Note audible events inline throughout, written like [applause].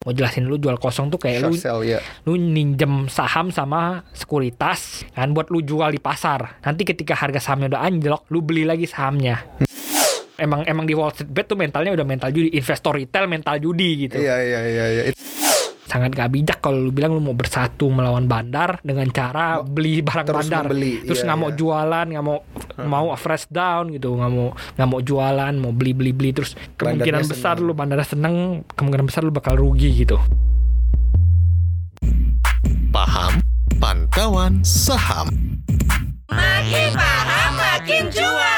Mau jelasin dulu jual kosong tuh kayak lu sell ya. lu minjem saham sama sekuritas kan buat lu jual di pasar. Nanti ketika harga sahamnya udah anjlok, lu beli lagi sahamnya. Emang emang di Wall Street Bet tuh mentalnya udah mental judi, investor retail mental judi gitu. Iya iya iya iya. Sangat gak bijak kalau lu bilang lu mau bersatu melawan bandar dengan cara beli barang terus bandar. membeli, Terus iya, nggak mau iya. jualan, nggak mau mau fresh down gitu, nggak mau nggak mau jualan, mau beli beli beli terus kemungkinan Bandarnya besar seneng. lu bandara seneng, kemungkinan besar lu bakal rugi gitu. Paham Pantauan Saham. Makin paham makin cuan.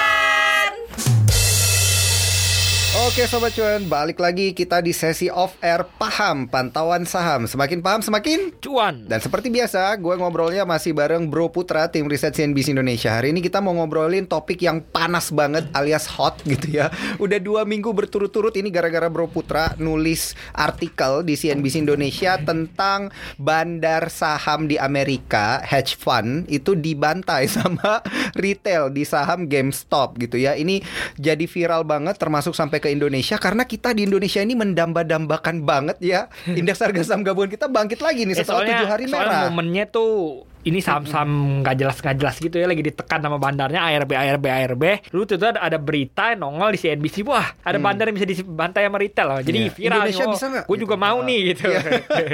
Oke sobat cuan, balik lagi kita di sesi off air paham pantauan saham. Semakin paham semakin Cuan. Dan seperti biasa, gue ngobrolnya masih bareng Bro Putra, tim riset CNBC Indonesia. Hari ini kita mau ngobrolin topik yang panas banget alias hot gitu ya. Udah dua minggu berturut-turut ini gara-gara Bro Putra nulis artikel di CNBC Indonesia tentang bandar saham di Amerika, hedge fund, itu dibantai [laughs] sama retail di saham GameStop gitu ya. Ini jadi viral banget termasuk sampai ke Indonesia karena kita di Indonesia ini mendamba-dambakan banget ya. [laughs] Indeks harga saham gabungan kita bangkit lagi nih Eh, setelah tujuh hari soalnya merah. momennya tuh ini saham-saham nggak jelas nggak jelas gitu ya lagi ditekan sama bandarnya ARB ARB ARB lu tuh ada, ada berita nongol di CNBC wah ada bandar yang bisa dibantai sama retail loh jadi Hmm. Iya. viral Indonesia oh, bisa nggak? gue juga Gitu. mau nih gitu Iya.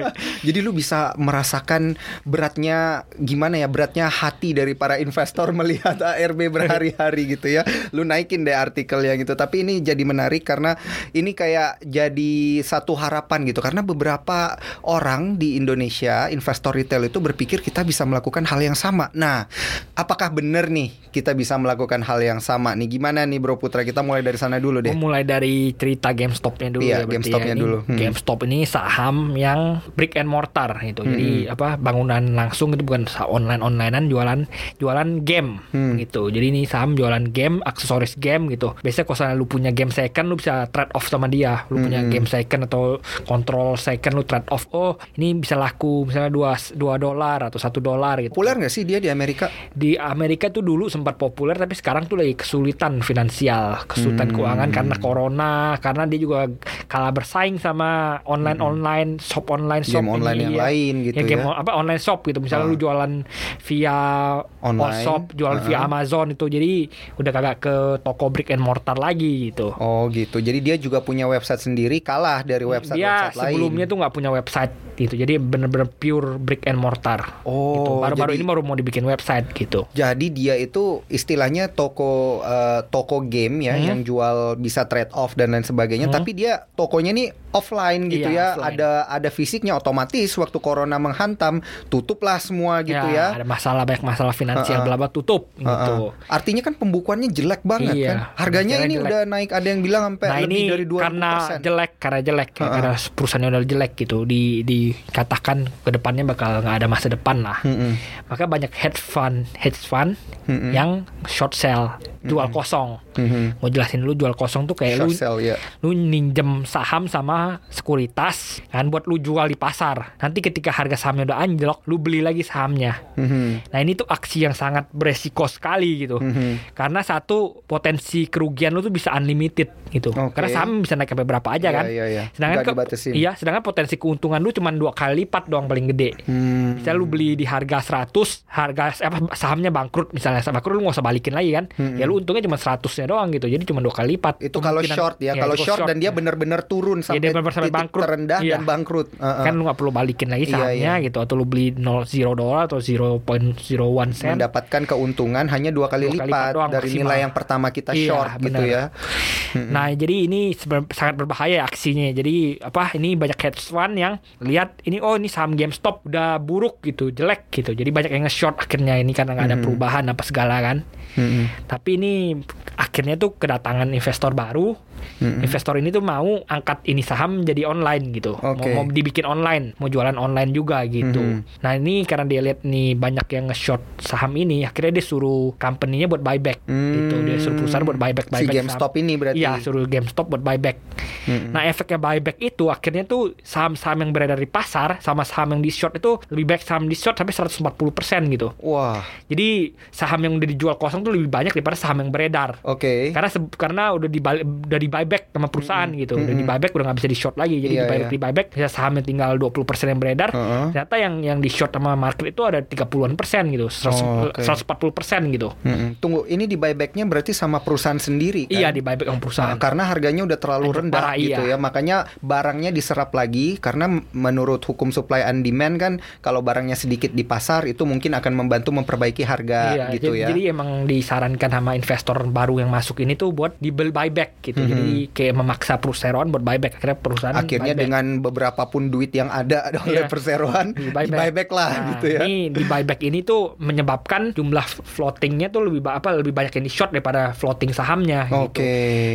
[laughs] Jadi lu bisa merasakan beratnya gimana ya beratnya hati dari para investor melihat ARB berhari-hari gitu ya. Lu naikin deh artikelnya gitu. Tapi ini jadi menarik karena ini kayak jadi satu harapan gitu karena beberapa orang di Indonesia investor retail itu berpikir kita bisa melakukan hal yang sama. Nah, apakah benar nih kita bisa melakukan hal yang sama nih? Gimana nih Bro Putra? Kita mulai dari sana dulu deh. Gue mulai dari cerita GameStop-nya dulu Iya, ya GameStop-nya ya. Dulu. Hmm. GameStop ini saham yang brick and mortar gitu. Jadi Hmm. apa bangunan langsung itu bukan online onlinean jualan jualan game Hmm. gitu. Jadi ini saham jualan game, aksesoris game gitu. Biasanya kalau misalnya lu punya game second lu bisa trade off sama dia. Lu punya Hmm. game second atau kontrol second lu trade off. Oh, ini bisa laku misalnya 2 2 dolar atau satu dolar gitu. Populer nggak sih dia di Amerika? di Amerika tuh dulu sempat populer tapi sekarang tuh lagi kesulitan finansial, kesulitan Hmm. keuangan karena corona, karena dia juga kalah bersaing sama online online shop online shop Hmm. Game online ini, yang iya. lain gitu ya, game ya. apa online shop gitu. Misalnya Ah. lu jualan via Online. shop, jualan via Ah. Amazon itu jadi udah kagak ke toko brick and mortar lagi gitu. Oh gitu. Jadi dia juga punya website sendiri kalah dari website dia website lain. sebelumnya tuh nggak punya website gitu. Jadi bener-bener pure brick and mortar. Oh, gitu. Baru-baru jadi- ini baru mau dibikin website gitu. Jadi dia itu istilahnya toko eh, toko game ya Hmm. yang jual bisa trade off dan lain sebagainya. Tapi dia tokonya nih offline gitu Iya, ya. offline. Ada ada fisiknya otomatis waktu corona menghantam tutuplah semua gitu ya. Ada masalah banyak masalah finansial bla bla tutup gitu. Heeh. Artinya kan pembukuannya jelek banget Iya, kan. Harganya ini jelek. udah naik ada yang bilang sampai Nah lebih ini dari 20%. karena jelek, karena jelek, ya, karena perusahaannya udah jelek gitu, di dikatakan ke depannya bakal nggak ada masa depan lah. Maka banyak hedge fund, hedge fund Mm-mm. yang short sell, jual kosong. Mhm. Mau jelasin dulu jual kosong tuh kayak Short lu sell ya. lu minjem saham sama sekuritas kan buat lu jual di pasar. Nanti ketika harga sahamnya udah anjlok, lu beli lagi sahamnya. Mhm. Nah ini tuh aksi yang sangat beresiko sekali gitu. Mhm. Karena satu potensi kerugian lu tuh bisa unlimited gitu. Oke. Karena saham bisa naik sampai berapa aja Iya, kan. iya, iya. Sedangkan ke- dibatasin. iya, sedangkan potensi keuntungan lu cuma dua kali lipat doang paling gede. Hmm. Misalnya lu beli di harga 100, harga apa sahamnya bangkrut misalnya bangkrut lu nggak usah balikin lagi kan. Ya lu untungnya cuma 100-nya doang gitu. Jadi cuma dua kali lipat. Itu kalau short ya, Iya, kalau itu short, dan dia ya. benar-benar turun sampai dia benar-benar sampai titik bangkrut. terendah Iya. dan bangkrut. Heeh. kan lu nggak perlu balikin lagi Iya, sahamnya iya. gitu atau lu beli 0 0 dolar atau 0.01 sen mendapatkan keuntungan hanya dua kali Dua kali lipat lipat doang dari maksimal. nilai yang pertama kita Iya, short gitu benar. ya. [laughs] Nah, jadi ini sangat berbahaya aksinya. Jadi apa? Ini banyak hedge fund yang lihat ini oh ini saham GameStop udah buruk gitu, jelek gitu. Jadi banyak yang nge-short akhirnya ini karena nggak ada perubahan apa segala kan. Mm-mm. Tapi ini akhirnya tuh kedatangan investor baru. Investor ini tuh mau angkat ini saham jadi online gitu. Oke. Mau, mau dibikin online, mau jualan online juga gitu. Mhm. Nah, ini karena dia lihat nih banyak yang nge-short saham ini, akhirnya dia suruh company-nya buat buyback gitu. Dia suruh perusahaan buat buyback Hmm. Si buyback GameStop ini berarti. Iya, suruh GameStop buat buyback. Mm-mm. Nah, efeknya buyback itu akhirnya tuh saham-saham yang beredar di pasar sama saham yang di short itu lebih baik saham di short sampai 140% gitu. Wah, Jadi saham yang udah dijual kosong tuh lebih banyak daripada saham yang beredar. oke. Karena se- karena udah dibalik udah dibalik buyback sama perusahaan gitu. Udah di buyback udah nggak bisa di short lagi. Jadi Iya, di buyback iya. di buyback bisa sahamnya tinggal 20% yang beredar. Heeh. Ternyata yang yang di short sama market itu ada 30-an persen gitu. 100, Oh, oke. 140 persen gitu. Mm-mm. Tunggu, ini di buybacknya berarti sama perusahaan sendiri kan? Iya di buyback sama perusahaan. Nah, karena harganya udah terlalu rendah parah, gitu iya. ya, makanya barangnya diserap lagi karena menurut hukum supply and demand kan kalau barangnya sedikit di pasar itu mungkin akan membantu memperbaiki harga Iya, gitu jadi, ya. jadi emang disarankan sama investor baru yang masuk ini tuh buat dibel buyback gitu. Mhm. Jadi kayak memaksa perusahaan buat buyback. Akhirnya perusahaan Akhirnya buyback. dengan beberapa pun duit yang ada [laughs] oleh Iya. perseroan di di buyback, lah Nah, gitu ya. Ini di buyback ini tuh menyebabkan jumlah floatingnya tuh lebih apa lebih banyak yang di short daripada floating sahamnya Oke. gitu.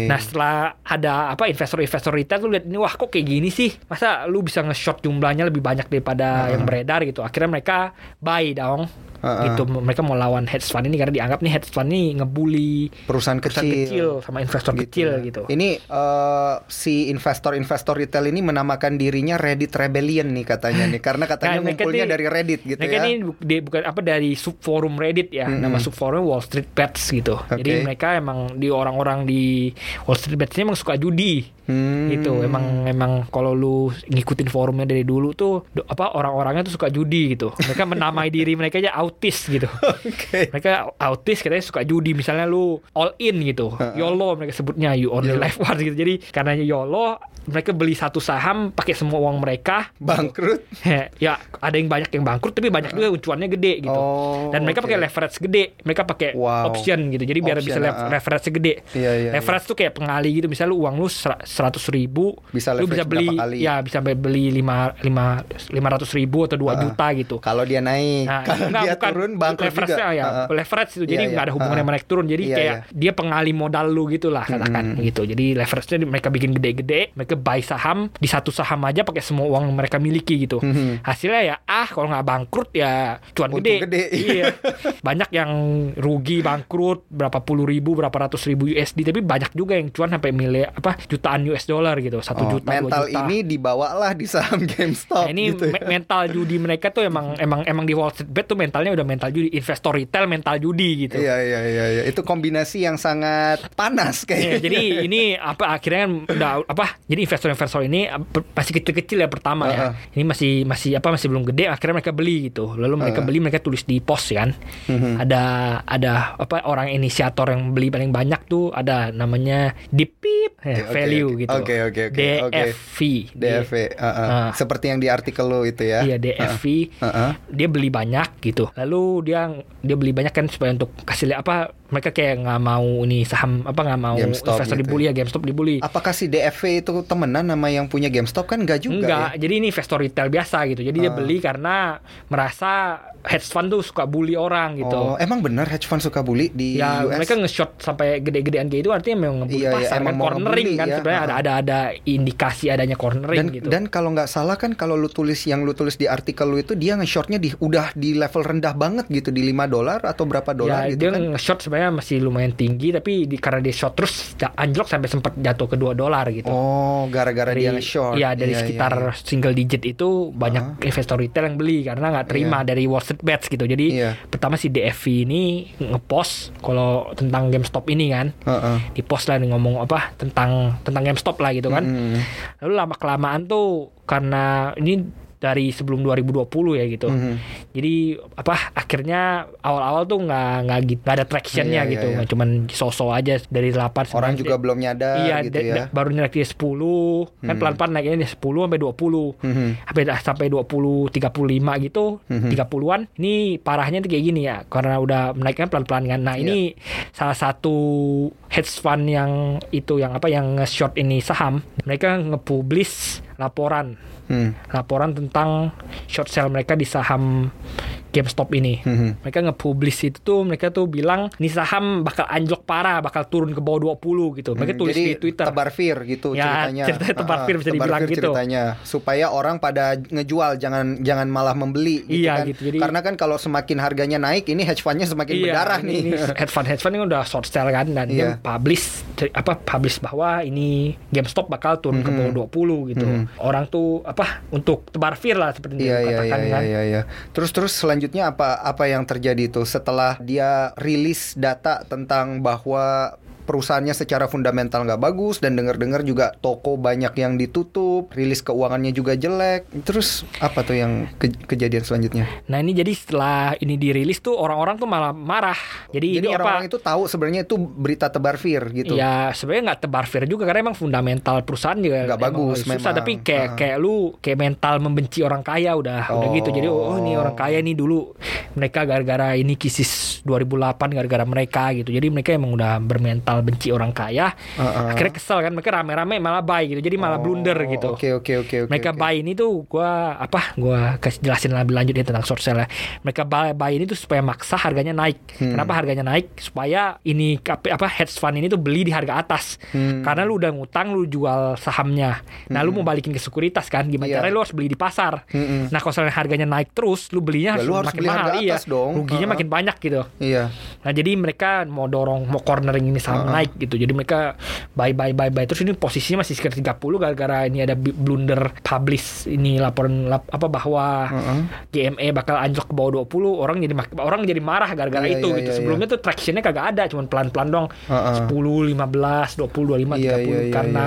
Nah setelah ada apa investor-investor retail tuh lihat ini wah kok kayak gini sih masa lu bisa nge-short jumlahnya lebih banyak daripada yang beredar gitu akhirnya mereka buy dong Heeh. gitu mereka mau lawan hedge fund ini karena dianggap nih hedge fund ini ngebully perusahaan perusahaan kecil. kecil sama investor kecil ya. gitu Ini eh, si investor-investor retail ini menamakan dirinya Reddit Rebellion nih katanya nih karena katanya Nah, ngumpulnya nih- dari Reddit gitu mereka ya. ini bu- di- bukan apa dari subforum Reddit ya, nama subforumnya Wall Street Bets gitu. Jadi Oke. mereka emang di orang-orang di Wall Street Bets ini emang suka judi. Hmm. Gitu. Emang emang kalau lu ngikutin forumnya dari dulu tuh do- apa orang-orangnya tuh suka judi gitu. Mereka menamai diri mereka aja autis gitu. [laughs] Oke. Mereka autis katanya suka judi misalnya lu all in gitu. YOLO mereka sebutnya you only live once gitu. Jadi karena YOLO mereka beli satu saham pakai semua uang mereka Bangkrut. [laughs] ya ada yang banyak yang bangkrut tapi banyak juga cuannya gede gitu Oh, dan mereka oke. pakai leverage gede mereka pakai Wow. option gitu jadi biar Option, bisa lev- ah. leverage gede Iya, iya, leverage tuh kayak pengali gitu misalnya lu uang lu ser- seratus ribu Bisa lu bisa beli kali? ya bisa be- beli lima lima lima ratus ribu atau dua Ah. juta gitu Kalau dia naik, Nah, kalau enggak, dia bukan turun bangkrut juga. leverage-nya ya, Heeh. leverage itu. Jadi Iya, nggak iya. ada hubungannya sama naik turun. Jadi Iya, kayak iya. dia pengali modal lu gitu lah katakan gitu. Jadi leverage-nya mereka bikin gede-gede, mereka buy saham di satu saham aja pakai semua uang yang mereka miliki gitu. Mhm. Hasilnya ya ah kalau nggak bangkrut ya cuan Untung gede. gede. iya. [laughs] Banyak yang rugi bangkrut berapa puluh ribu, berapa ratus ribu USD, tapi banyak juga yang cuan sampai miliar apa jutaan US dollar gitu, satu Oh, juta, mental juta. ini dibawalah di saham [laughs] GameStop Nah, ini gitu ya. me- mental judi mereka tuh emang emang emang di Wall Street Bet tuh mentalnya udah mental judi, investor retail mental judi gitu. Iya iya iya iya. Itu kombinasi yang sangat panas Iya, kayaknya. jadi ini apa akhirnya kan udah apa? Jadi investor-investor ini masih kecil-kecil ya pertama ya. Uh-uh. Ini masih masih apa masih belum gede. Akhirnya mereka beli gitu. Lalu mereka Uh-uh. beli mereka tulis di post kan. Mhm. Ada ada apa orang inisiator yang beli paling banyak tuh ada namanya DPIP eh, Oke, value oke. gitu. Oke, oke, oke. DFV. DFV, uh, uh. Seperti yang di artikel lo itu ya. Iya DFV. Uh-uh. dia beli banyak gitu lalu dia dia beli banyak kan supaya untuk kasih lihat apa mereka kayak nggak mau ini saham apa nggak mau GameStop investor gitu dibully ya GameStop dibully Apakah si DFV itu temenan nama yang punya GameStop kan enggak juga Enggak, ya? jadi ini investor retail biasa gitu. Jadi dia Ah. beli karena merasa hedge fund tuh suka bully orang gitu. Oh, emang benar hedge fund suka bully di ya US? mereka nge-short sampai gede-gedean kayak itu artinya memang ngebully Iya, iya, pasar emang kan cornering kan ya. sebenarnya ada Ah. ada ada indikasi adanya cornering dan gitu. dan kalau nggak salah kan kalau lu tulis yang lu tulis di artikel lu itu dia nge-shortnya di udah di level rendah banget gitu di 5 dolar atau berapa dolar ya gitu dia kan. nge-short sebenarnya masih lumayan tinggi tapi di, karena dia short terus anjlok sampai sempat jatuh ke 2 dolar gitu. Oh, gara-gara dia nge-short. Iya dari Iya, sekitar iya, iya. single digit itu banyak investor retail yang beli karena nggak terima dari Wall Street Bets gitu. Jadi Iya. pertama si DFV ini ngepost kalau tentang GameStop ini kan, Heeh. di post lah ngomong apa tentang tentang GameStop lah gitu kan. Mm. Lalu lama kelamaan tuh karena ini dari sebelum 2020 ya gitu. Mhm. Jadi apa akhirnya awal-awal tuh nggak nggak gitu ada tractionnya iya, gitu, iya. nggak cuman sosok aja dari 8 Orang 9, juga belum nyadar Iya, gitu ya. baru naik dia 10, kan pelan-pelan naiknya dia 10 sampai 20. Mhm. Sampai sampai 20 35 gitu, Mhm. 30-an. Ini parahnya tuh kayak gini ya, karena udah menaiknya pelan-pelan kan. Nah, Iya. ini salah satu hedge fund yang itu yang apa yang nge-short ini saham, mereka nge-publish laporan Hmm. laporan tentang short sell mereka di saham GameStop ini. Mhm. Mereka nge-publish itu tuh mereka tuh bilang ini saham bakal anjlok parah, bakal turun ke bawah 20 gitu. Mereka Hmm, tulis Jadi di Twitter. tebar fear gitu Ya, ceritanya. ceritanya tebar fear bisa tebar dibilang fear gitu. ceritanya supaya orang pada ngejual jangan jangan malah membeli gitu Iya, kan. gitu. Jadi- Karena kan kalau semakin harganya naik ini hedge fund-nya semakin berdarah ini, nih. Ini [laughs] hedge fund hedge fund ini udah short sell kan dan Iya. dia publish cer- apa publish bahwa ini GameStop bakal turun ke Mhm. bawah 20 gitu. Mhm. Orang tuh apa untuk tebar fear lah seperti Iya yang iya iya dikatakan iya kan. iya iya. Terus terus selanjutnya apa apa yang terjadi itu setelah dia rilis data tentang bahwa perusahaannya secara fundamental nggak bagus dan dengar-dengar juga toko banyak yang ditutup, rilis keuangannya juga jelek. Terus apa tuh yang ke- kejadian selanjutnya? Nah ini jadi setelah ini dirilis tuh orang-orang tuh malah marah. Jadi, Jadi ini orang-orang apa? itu tahu sebenarnya itu berita tebar fir gitu. Ya sebenarnya nggak tebar fair juga karena emang fundamental perusahaan juga Nggak bagus susah memang. tapi kayak Ah. kayak lu kayak mental membenci orang kaya udah udah Oh. gitu jadi oh ini orang kaya nih dulu mereka gara-gara ini krisis 2008 gara-gara mereka gitu jadi mereka emang udah bermental benci orang kaya Ah, ah. akhirnya kesel kan mereka rame-rame malah buy gitu jadi malah blunder Oh, gitu Oke oke oke oke. mereka oke. buy ini tuh gua apa gua kasih jelasin lebih lanjut ya tentang short sale ya. Mereka buy, buy ini tuh supaya maksa harganya naik. Hmm. Kenapa harganya naik? Supaya ini apa hedge fund ini tuh beli di harga atas. Hmm. Karena lu udah ngutang lu jual sahamnya. Nah, lu mau balikin ke sekuritas kan? Gimana Iya. caranya lu harus beli di pasar. Mm-mm. Nah, kalau harganya naik terus, lu belinya Ya, harus, lu harus makin beli mahal harga iya. atas dong. Ruginya Ha-ha. makin banyak gitu. Iya. Nah jadi mereka mau dorong mau cornering ini saham Uh-uh. naik gitu. Jadi mereka buy buy buy buy terus ini posisinya masih sekitar 30 gara-gara ini ada blunder publish ini laporan lap- apa bahwa Uh-uh. GME bakal anjlok ke bawah 20 orang jadi orang jadi marah gara-gara Iya, itu iya, gitu. iya, Sebelumnya tuh tractionnya kagak ada cuman pelan-pelan dong. Uh-uh. 10, 15, 20, 25, Iya, 30 iya, iya, karena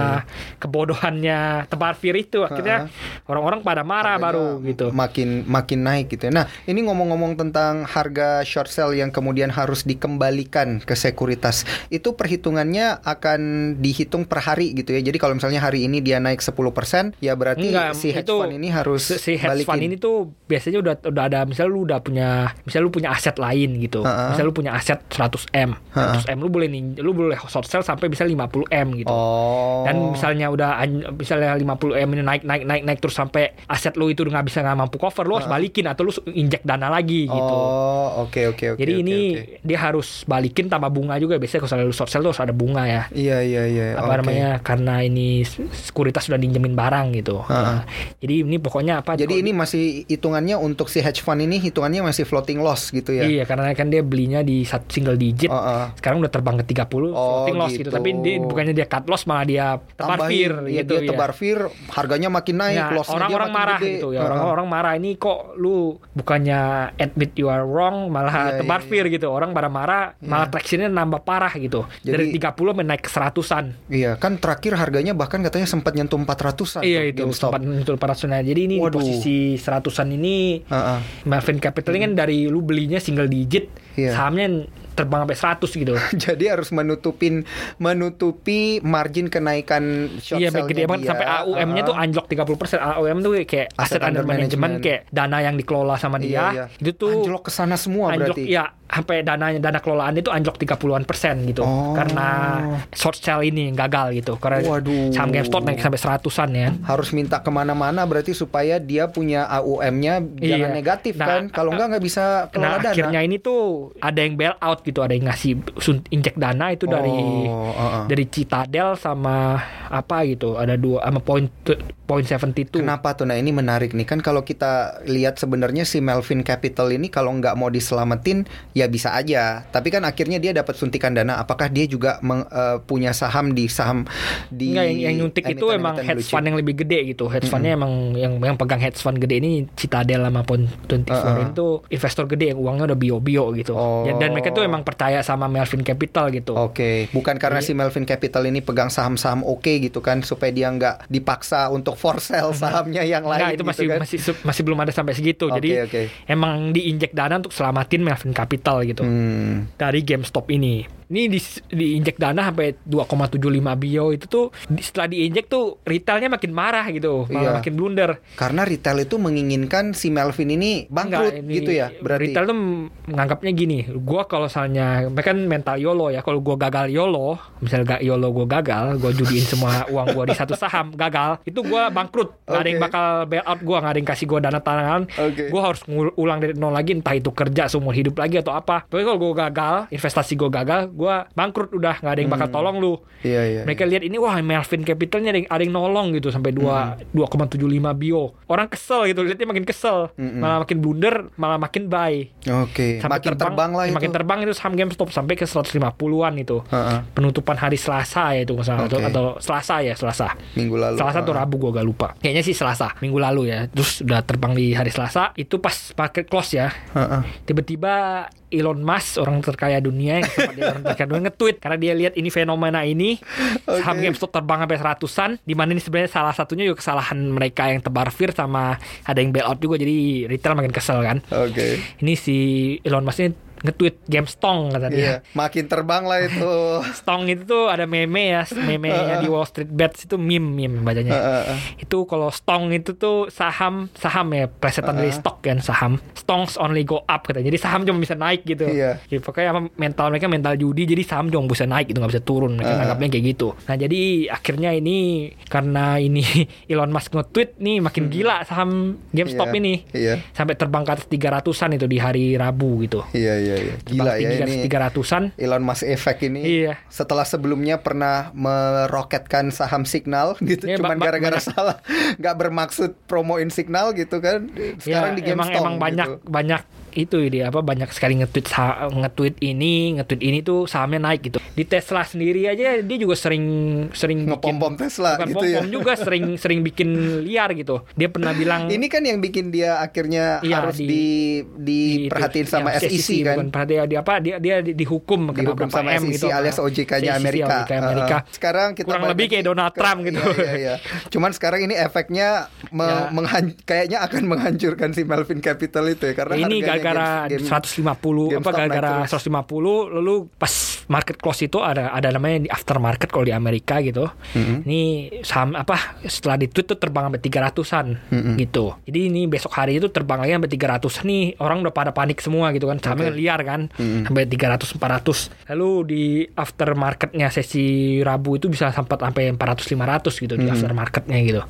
kebodohannya tebar fir itu akhirnya orang-orang pada marah Harganya baru gitu. Makin makin naik gitu ya. Nah, ini ngomong-ngomong tentang harga short sale yang kemudian harus dikembalikan ke sekuritas. Itu perhitungannya akan dihitung per hari gitu ya. Jadi kalau misalnya hari ini dia naik 10%, ya berarti Enggak, si hedge fund ini harus si, si hedge balikin. fund ini tuh biasanya udah udah ada misalnya lu udah punya misalnya lu punya aset lain gitu. Ha-ha. Misalnya lu punya aset 100 M. 100 M lu boleh nin- lu boleh short sell sampai bisa 50 M gitu. Oh. Dan misalnya udah misalnya 50 M ini naik naik naik naik terus sampai aset lu itu udah nggak bisa nggak mampu cover, lu harus balikin atau lu injek dana lagi gitu. Oh, oke oke oke. Jadi oke, ini oke. dia harus balikin tambah bunga juga. Biasanya kalau lu short sell tuh harus ada bunga ya Iya iya iya. apa oke. namanya karena ini sekuritas sudah dinjemin barang gitu. Ha-ha. Nah, jadi ini pokoknya apa? Jadi ini masih hitungannya untuk si hedge fund ini hitungannya masih floating loss gitu ya. Iya, karena kan dia belinya di satu single digit. Oh, oh. Sekarang udah terbang ke 30 Oh, floating loss gitu. gitu. Tapi dia bukannya dia cut loss malah dia tebar Tambahin, fir ya, gitu dia ya. tebar fir, harganya makin naik, Nah, dia orang-orang marah gede. gitu ya. Orang-orang marah ini kok lu bukannya admit you are wrong malah Iya, tebar iya, fir gitu. Orang pada marah malah tractionnya nambah parah gitu. Dari Jadi- 30 sampai naik ke 100-an. Iya, kan terakhir harganya bahkan katanya sempat nyentuh 400-an. Iya itu GameStop. sempat menyentuh para Nah, Jadi ini di Waduh. posisi 100-an ini Heeh. Melvin Capital ini kan dari lu belinya single digit, Iya. sahamnya terbang sampai 100 gitu. [laughs] Jadi harus menutupin menutupi margin kenaikan short Iya, sale-nya gede banget sampai AUM-nya Heeh. tuh anjlok 30%. AUM tuh kayak Aset aset under under management management. kayak dana yang dikelola sama dia. Iya, iya. Itu tuh anjlok ke sana semua anjlok berarti. ya sampai dana dana kelolaan itu anjlok 30-an persen gitu. Oh. Karena short sale ini gagal gitu. Karena Waduh. saham GameStop naik sampai 100-an ya. Harus minta ke mana-mana berarti supaya dia punya AUM-nya jangan Iya. negatif Nah, kan. Kalau enggak nggak bisa kelola Nah, dana. akhirnya ini tuh ada yang bail out gitu, ada yang ngasih injek dana itu dari Oh, heeh. dari Citadel sama apa gitu. Ada dua sama point point 72. Kenapa tuh? Nah ini menarik nih kan kalau kita lihat sebenarnya si Melvin Capital ini kalau nggak mau diselamatin ya bisa aja. Tapi kan akhirnya dia dapat suntikan dana. Apakah dia juga meng- eh, punya saham di saham di Enggak yang, yang nyuntik itu emiten-emiten emang hedge fund yang lebih gede gitu. Hedge fundnya emang yang yang pegang hedge fund gede ini Citadel sama Point 24 Uh-uh. itu investor gede yang uangnya udah bio-bio gitu. Oh. Ya, Dan mereka tuh emang percaya sama Melvin Capital gitu. Oke, bukan karena si Melvin Capital ini pegang saham-saham oke gitu kan supaya dia nggak dipaksa untuk for sale sahamnya yang lain Nah, itu gitu masih kan. masih masih belum ada sampai segitu. Oke, Jadi oke. emang diinjek dana untuk selamatin Melvin Capital gitu. Hmm. dari GameStop ini. Ini di, diinjek dana sampai 2,75 bio itu tuh di- setelah diinjek tuh retailnya makin marah gitu, malah Iya. makin blunder. Karena retail itu menginginkan si Melvin ini bangkrut Enggak, ini gitu ya berarti. Retail tuh menganggapnya gini, gua kalau misalnya mereka kan mental YOLO ya, kalau gua gagal YOLO, misalnya gak YOLO gua gagal, gua judiin semua [laughs] uang gua di satu saham, gagal, itu gua bangkrut. Gak ada yang bakal bail out gua, gak ada yang kasih gua dana tangan. Oke. Gua harus ngul- ulang dari nol lagi, entah itu kerja seumur hidup lagi atau apa. Tapi kalau gua gagal, investasi gua gagal, gua bangkrut udah, gak ada yang bakal tolong lu. Iya iya. Mereka lihat ini wah Melvin Capitalnya ada yang, ada yang nolong gitu sampai Hmm. 2 2,75 bio. Orang kesel gitu, lihatnya makin kesel. Mm-mm. Malah makin blunder, malah makin buy. Oke, Sampai makin terbang, lah ya, itu. Makin terbang itu saham GameStop sampai ke 150-an itu. Heeh. Penutupan hari Selasa ya itu misalnya atau, Oke. atau Selasa ya, Selasa. Minggu lalu. Selasa atau Heeh. Rabu gua gak lupa. Kayaknya sih Selasa, minggu lalu ya. Terus udah terbang di hari Selasa, itu pas paket close ya. Heeh. Tiba-tiba Elon Musk orang terkaya dunia yang sempat dia orang terkaya dunia nge-tweet karena dia lihat ini fenomena ini saham Oke. GameStop terbang sampai seratusan di mana ini sebenarnya salah satunya juga kesalahan mereka yang tebar fear sama ada yang bailout juga jadi retail makin kesel kan Oke. ini si Elon Musk ini nge-tweet GameStong kata dia Iya, makin terbang lah itu. [laughs] Stong itu tuh ada meme ya, meme nya di Wall Street Bets itu meme meme bacanya. Heeh. Itu kalau Stong itu tuh saham saham ya, plesetan dari stock kan saham. Stongs only go up katanya. Jadi saham cuma bisa naik gitu. Iya. Jadi pokoknya apa mental mereka mental judi jadi saham cuma bisa naik gitu nggak bisa turun. Mereka anggapnya kayak gitu. Nah jadi akhirnya ini karena ini [laughs] Elon Musk nge-tweet nih makin gila saham GameStop Iya, ini. Iya. Sampai terbang ke atas 300-an itu di hari Rabu gitu. Iya, iya, iya. Gila ya ini. 300-an. Elon Musk efek ini Iya. setelah sebelumnya pernah meroketkan saham signal [laughs] gitu Iya, cuman gara-gara salah nggak bermaksud promoin signal gitu kan sekarang ya, di emang GameStop emang banyak gitu. banyak itu dia apa banyak sekali nge-tweet nge-tweet ini nge-tweet ini tuh sahamnya naik gitu di Tesla sendiri aja dia juga sering sering Ngepom-pom Tesla bukan gitu ya. pom-pom juga sering sering bikin liar gitu dia pernah bilang [laughs] ini kan yang bikin dia akhirnya Iya, harus di- di, di- diperhatiin sama ya, SEC kan bukan perhatian dia apa dia dia di- dihukum kena dihukum berapa sama M SEC gitu alias OJK-nya SEC, Amerika. OJK Amerika. Uh, sekarang kita kurang lebih kayak Donald ke- Trump gitu Iya, iya, iya. Cuman sekarang ini efeknya me- Ya. menghan- kayaknya akan [laughs] menghancurkan si Melvin Capital itu ya karena Ya, ini harganya gara-gara game- game- 150 apa gara-gara naik terus. 150 lalu pas market close itu ada ada namanya di aftermarket kalau di Amerika gitu. Mm-hmm. Ini saham apa setelah di tweet tuh terbang sampai 300-an Mm-hmm. gitu. Jadi ini besok hari itu terbang lagi sampai 300 nih orang udah pada panik semua gitu kan. Sahamnya Oke. liar kan. Mm-hmm. Sampai 300 400. Lalu di aftermarketnya sesi Rabu itu bisa sampai sampai 400 500 gitu Mm-hmm. di aftermarketnya gitu.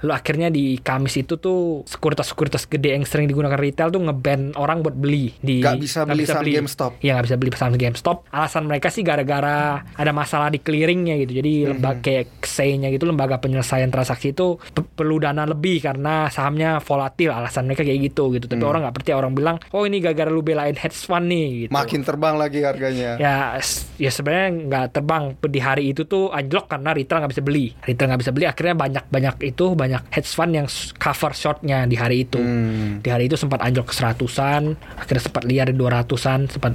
Lalu akhirnya di Kamis itu tuh sekuritas-sekuritas gede yang sering digunakan retail tuh ngeban orang buat beli di Nggak bisa beli saham GameStop. Iya nggak bisa beli saham GameStop. Alasan mereka sih gara-gara ada masalah di clearingnya gitu. Jadi Mhm. lembaga kayak XE-nya gitu lembaga penyelesaian transaksi itu pe- perlu dana lebih karena sahamnya volatil. Alasan mereka kayak gitu gitu. Tapi orang nggak percaya orang bilang, oh ini gara-gara lu belain hedge fund nih. Gitu. makin terbang lagi harganya. Ya, ya sebenarnya nggak terbang di hari itu tuh anjlok karena retail nggak bisa beli. Retail nggak bisa beli, akhirnya banyak banyak itu banyak hedge fund yang cover shortnya di hari itu. Hmm. Di hari itu sempat anjlok ke seratusan, akhirnya sempat liar di 200-an, sempat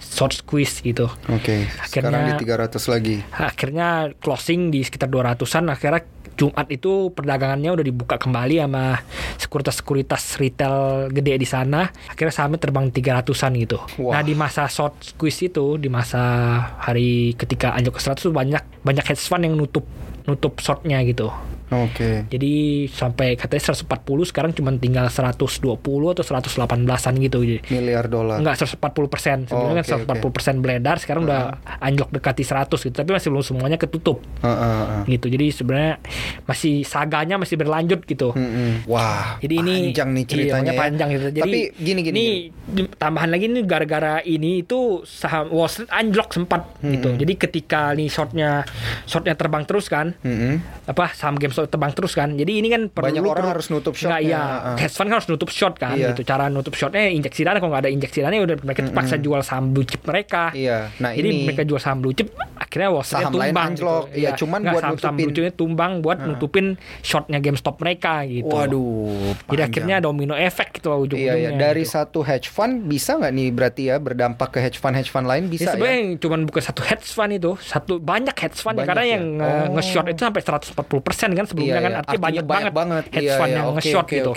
short squeeze gitu. Oke, sekarang di Akhirnya- 300 lagi. Akhirnya closing di sekitar 200-an, akhirnya Jumat itu perdagangannya udah dibuka kembali sama sekuritas-sekuritas retail gede di sana. Akhirnya sahamnya terbang 300-an gitu. Wah. Nah, di masa short squeeze itu, di masa hari ketika anjlok ke 100 tuh banyak banyak hedge fund yang nutup nutup shortnya gitu. Oke. Jadi sampai katanya 140 sekarang cuma tinggal 120 atau 118-an gitu. Miliar dolar. Enggak 140 persen Oh, Sebelumnya oke, kan 140 persen beredar Sekarang udah anjlok dekati 100 gitu Tapi masih belum semuanya ketutup Heeh, heeh. gitu Jadi sebenarnya Masih saganya masih berlanjut gitu Mm-mm. Wah, jadi ini panjang nih iya, ceritanya makanya ya. panjang gitu. Jadi Tapi gini gini. Ini gini. tambahan lagi nih gara-gara ini itu saham Wall Street anjlok sempat Hmm. gitu. Jadi ketika nih shortnya shortnya terbang terus kan, Mm-mm. apa saham GameStop terbang terus kan. Jadi ini kan perlu Banyak orang perlu- harus nutup Nggak, shortnya. iya. Heeh. Hedge fund kan harus nutup short kan Iya. gitu. Cara nutup shortnya injeksi dana kalau nggak ada injeksi dana ya udah mereka terpaksa jual saham blue chip mereka. Iya. Nah, Jadi ini mereka jual saham blue chip akhirnya Wall Saham tumbang gitu. Iya, cuman Nggak, buat saham, saham nutupin. blue chipnya tumbang buat nutupin shortnya GameStop mereka gitu. Waduh. Jadi panjang. akhirnya domino efek gitu Iya, ujung-ujungnya. iya. Dari gitu. satu hedge fund bisa nggak nih berarti ya berdampak ke hedge fund hedge fund lain Ya, bisa ya? sebenarnya cuma bukan satu hedge fund itu, satu banyak hedge fund ya, Banyak karena ya? yang Oh. nge-short itu sampai 140% kan sebelumnya Iya, kan iya. artinya, Artinya banyak, banyak banget. hedge Iya, fund iya. yang Oke, nge-short gitu.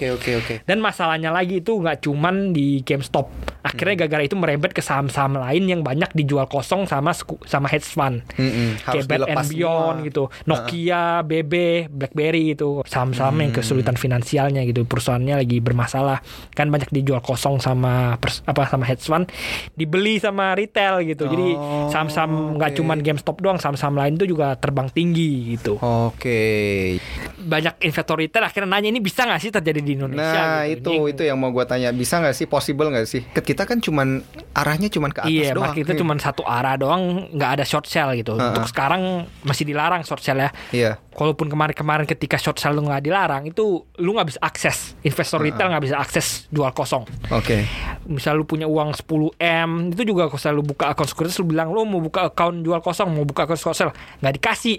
Dan masalahnya lagi itu nggak cuman di GameStop. Akhirnya Hmm. gara-gara itu merembet ke saham-saham lain yang banyak dijual kosong sama sama hedge fund. Mm-mm. kayak Bed and Beyond semua. gitu, Nokia, BB, BlackBerry itu saham-saham yang Hmm. kesulitan finansialnya gitu, perusahaannya lagi bermasalah, kan banyak dijual kosong sama pers- apa sama hedge fund, dibeli sama retail gitu, jadi Oh, saham-saham nggak oke. cuman GameStop doang, saham-saham lain tuh juga terbang tinggi gitu. Oke. Banyak investor retail akhirnya nanya ini bisa nggak sih terjadi di Indonesia? Nah gitu. itu Ini- itu yang mau gua tanya bisa nggak sih possible nggak sih? Kita kan cuman arahnya cuman ke atas Iya, doang. market itu cuma satu arah doang, nggak ada short sell gitu. Heeh. Untuk sekarang masih dilarang short sell ya. Iya. Kalaupun kemarin-kemarin ketika short sale lu nggak dilarang itu lu nggak bisa akses investor retail nggak bisa akses jual kosong Oke. misal lu punya uang 10 m itu juga kalau lu buka akun sekuritas lu bilang lu mau buka akun jual kosong mau buka akun short sale nggak dikasih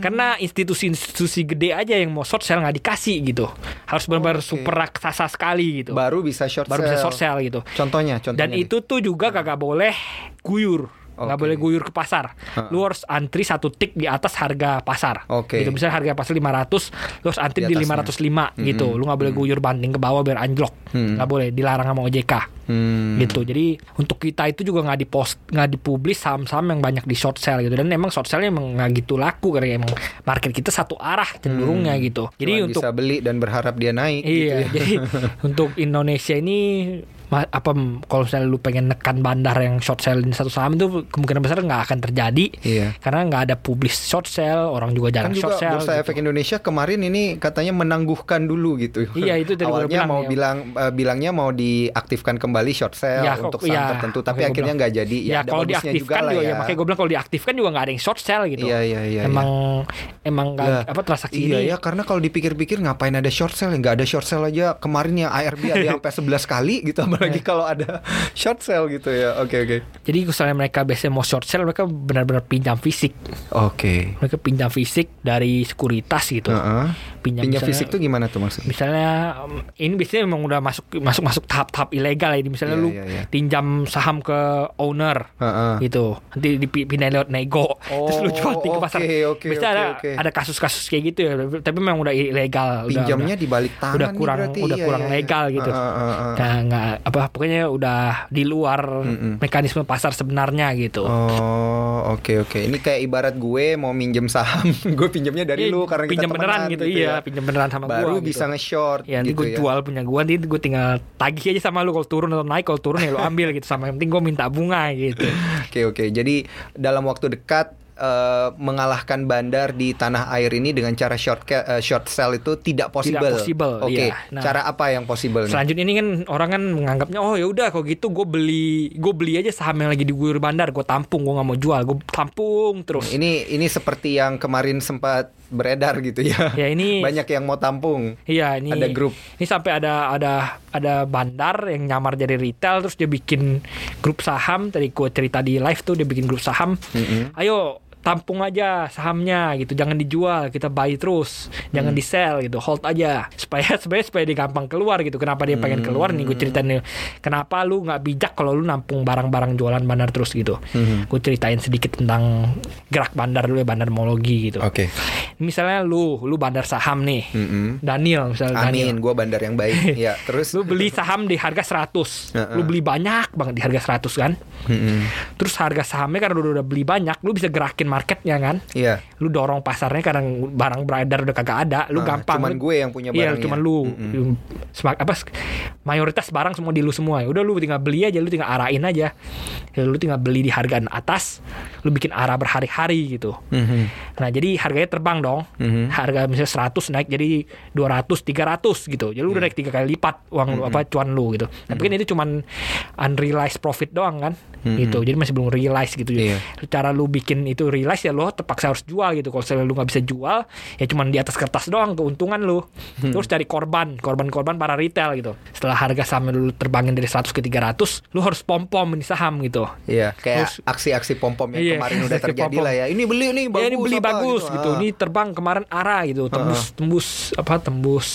karena institusi-institusi gede aja yang mau short sale nggak dikasih gitu harus benar-benar Oke. super raksasa sekali gitu Baru bisa short baru bisa sale. short sale gitu Contohnya, contohnya. dan nih. itu tuh juga kagak boleh guyur nggak Oke. boleh guyur ke pasar. Lu harus antri satu tik di atas harga pasar. Oke. gitu. Misalnya harga pasar 500 lu harus antri Di di, atasnya. 505 gitu. Lu nggak boleh guyur banding ke bawah biar anjlok. Hmm. nggak boleh dilarang sama OJK Hmm. gitu. Jadi untuk kita itu juga nggak dipost nggak dipublis saham-saham yang banyak di short sale gitu. Dan emang short sale emang nggak gitu laku karena emang market kita satu arah cenderungnya gitu. Jadi Cuma untuk bisa beli dan berharap dia naik gitu Iya, ya. jadi [laughs] untuk Indonesia ini apa kalau misalnya lu pengen nekan bandar yang short sale ini satu saham itu kemungkinan besar nggak akan terjadi Iya. karena nggak ada publish short sale orang juga Kan jarang juga short sale Bursa gitu. Efek Indonesia kemarin ini katanya menangguhkan dulu gitu. Iya, itu gua Awalnya bilang mau ya. bilang eh, bilangnya mau diaktifkan kembali short sale Ya, untuk saham ya, tertentu, tapi akhirnya nggak jadi. ya, ada kalau diaktifkan lah juga, ya. makanya gue bilang kalau diaktifkan juga nggak ada yang short sale gitu Iya, iya, iya, emang emang nggak Ya, apa transaksi Iya ini ya karena kalau dipikir-pikir ngapain ada short sale nggak ada short sale aja kemarin yang ARB ada yang sampai 11 kali gitu apalagi Iya. kalau ada [laughs] short sale gitu ya oke oke jadi misalnya mereka biasanya mau short sale mereka benar-benar pinjam fisik oke mereka pinjam fisik dari sekuritas gitu Heeh. pinjam, pinjam misalnya- fisik tuh gimana tuh maksudnya misalnya ini biasanya memang udah masuk masuk masuk tahap-tahap ilegal ya Ini misalnya Iya, lu iya, iya. pinjam saham ke owner Heeh. gitu nanti dipindahin lewat nego terus lu jual ke pasar oke, oke, biasanya oke, ada ada kasus-kasus kayak gitu ya tapi memang udah ilegal pinjamnya udah, di balik tangan udah nih kurang berarti. udah Iya, kurang iya, iya. legal gitu Heeh, heeh, heeh. nah nggak apa pokoknya udah di luar mekanisme pasar sebenarnya gitu Oh oke oke ini kayak ibarat gue mau minjem saham [laughs] gue pinjamnya dari Iya, lu karena kita pinjam beneran temenan gitu, iya pinjam beneran sama baru gua bisa gitu. nge-short Ya gitu gue ya. jual punya gue nanti gue tinggal tagih aja sama lu kalau turun atau naik kalau turun ya lu ambil gitu sama yang penting gue minta bunga gitu. [laughs] Oke oke. Jadi dalam waktu dekat eh, mengalahkan bandar di tanah air ini dengan cara short eh, short sell itu tidak possible. possible, Oke. iya. Nah, cara apa yang possible? nih? Selanjutnya ini kan orang kan menganggapnya oh ya udah kalau gitu gue beli gue beli aja saham yang lagi diguyur bandar gue tampung gue nggak mau jual gue tampung terus. Ini ini seperti yang kemarin sempat beredar gitu ya. Ya, ini- [laughs] banyak yang mau tampung. Iya ini Ada grup. Ini sampai ada ada ada bandar yang nyamar jadi retail terus dia bikin grup saham tadi gue cerita di live tuh dia bikin grup saham. Ayo tampung aja sahamnya gitu jangan dijual kita buy terus jangan di sell gitu hold aja. Supaya [laughs] sebenarnya supaya dia gampang keluar gitu kenapa dia pengen keluar nih gue ceritain nih. Kenapa lu nggak bijak kalau lu nampung barang-barang jualan bandar terus gitu? Gue ceritain sedikit tentang gerak bandar dulu ya bandarmologi gitu. Oke. misalnya lu lu bandar saham nih. Mm-mm. Daniel misalnya Daniel. Amin, gue bandar yang baik. [laughs] ya, terus? Lu beli saham di harga 100 Heeh. lu beli banyak banget di harga 100 kan? Mm-mm. terus harga sahamnya karena udah, udah beli banyak lu bisa gerakin marketnya kan Iya. lu dorong pasarnya karena barang beredar udah kagak ada lu Ah, gampang cuman Lu- gue yang punya iya barangnya. cuman lu Mm-mm. Semak- apa mayoritas barang semua di lu semua ya udah lu tinggal beli aja lu tinggal arahin aja ya, lu tinggal beli di harga atas lu bikin arah berhari-hari gitu Mhm. Nah jadi harganya terbang dong Mhm. Harga misalnya 100 naik jadi 200, 300 gitu Jadi lu Iya. udah naik tiga kali lipat uang lu apa cuan lu gitu Tapi kan itu cuman unrealized profit doang kan gitu Jadi masih belum realize gitu Iya. Cara lu bikin itu realize ya lu terpaksa harus jual gitu Kalau misalnya lu gak bisa jual ya cuman di atas kertas doang keuntungan lu Terus cari korban, korban-korban para retail gitu Setelah harga saham lu terbangin dari 100 ke 300 Lu harus pom-pom ini saham gitu Iya, kayak aksi-aksi pom-pom yang Iya, kemarin udah terjadi pom-pom. lah ya. Ini beli nih bagus ya ini beli apa bagus gitu. Ah. Ini terbang kemarin arah gitu, tembus tembus apa tembus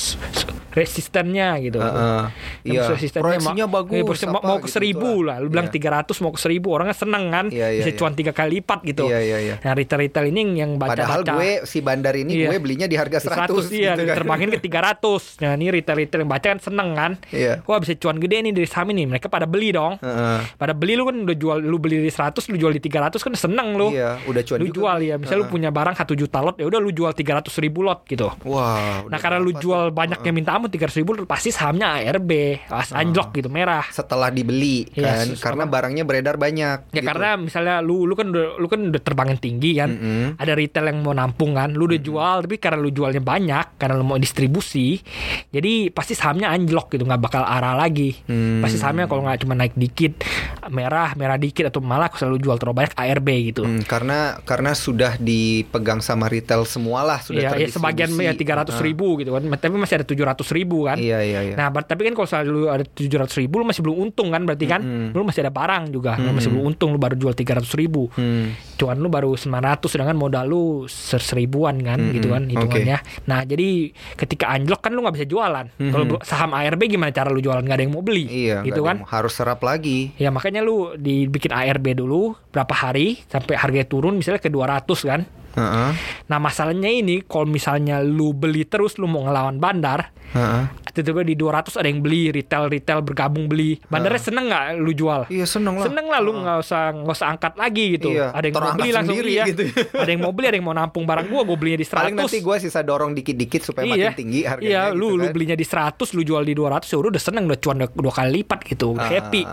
resistennya gitu. Heeh. Tembus Iya, resistennya proyeksinya ma- bagus, iya, mau, apa mau ke gitu, seribu gitu lah. Lu bilang Iya. 300 mau ke seribu orangnya seneng kan. Iya, iya, Bisa iya. cuan tiga kali lipat gitu. Iya, iya, iya. Nah retail-retail ini yang baca Padahal baca. gue si bandar ini Iya. gue belinya di harga 100, 100 iya gitu kan. terbangin ke 300 [laughs] Nah ini retail-retail yang baca kan seneng kan Iya. Wah bisa cuan gede nih dari saham ini Mereka pada beli dong Heeh. Pada beli lu kan udah jual Lu beli di 100 Lu jual di 300 kan seneng lu Iya, udah cuan Lu juga jual nih. ya Misalnya lu Heeh. punya barang 1 juta lot Ya udah lu jual 300 ribu lot gitu Wah. Nah karena lu jual tuh? banyak yang minta amu 300 ribu Pasti sahamnya ARB pas anjlok gitu merah. Setelah dibeli Iya, kan, sus- karena barangnya beredar banyak. Ya gitu. karena misalnya lu lu kan udah, lu kan udah terbangin tinggi kan. Mm-mm. Ada retail yang mau nampung kan. Lu udah jual tapi karena lu jualnya banyak, karena lu mau distribusi, jadi pasti sahamnya anjlok gitu, nggak bakal arah lagi. Hmm. Pasti sahamnya kalau nggak cuma naik dikit, merah, merah dikit atau malah selalu jual terlalu banyak ARB gitu. Hmm, karena karena sudah dipegang sama retail semualah sudah ya, terdistribusi. sebagian ya tiga ratus ribu gitu kan, tapi masih ada tujuh ratus ribu kan. Iya iya iya. Nah, tapi kan kalau selalu ada tujuh ratus ribu, lu masih belum untung kan, berarti kan, Mm-mm. lu masih ada barang juga, lu masih belum untung, lu baru jual tiga ratus ribu. Hmm. cuan lu baru 900 sedangkan modal lu ser- seribuan kan Mm-mm, gitu kan hitungannya. Nah, jadi ketika anjlok kan lu nggak bisa jualan. Kalau Mhm. bu- saham ARB gimana cara lu jualan? Nggak ada yang mau beli. Iya, gitu kan. harus serap lagi. Ya makanya lu dibikin ARB dulu berapa hari sampai harganya turun misalnya ke 200 kan. Heeh. Nah, masalahnya ini kalau misalnya lu beli terus lu mau ngelawan bandar, Heeh. tiba-tiba di 200 ada yang beli, retail-retail bergabung beli. Bandarnya seneng nggak lu jual? Iya seneng lah. Seneng lah lu nggak usah nggak usah angkat lagi gitu. Iya, ada yang mau beli langsung sendiri iya. gitu. [laughs] ada yang mau beli, ada yang mau nampung barang gua, gua belinya di 100. Paling nanti gue sisa dorong dikit-dikit supaya iya. makin tinggi harganya. Iya, gitu lu lu kan. belinya di 100, lu jual di 200, ya udah udah seneng udah cuan udah dua kali lipat gitu, Ah, happy.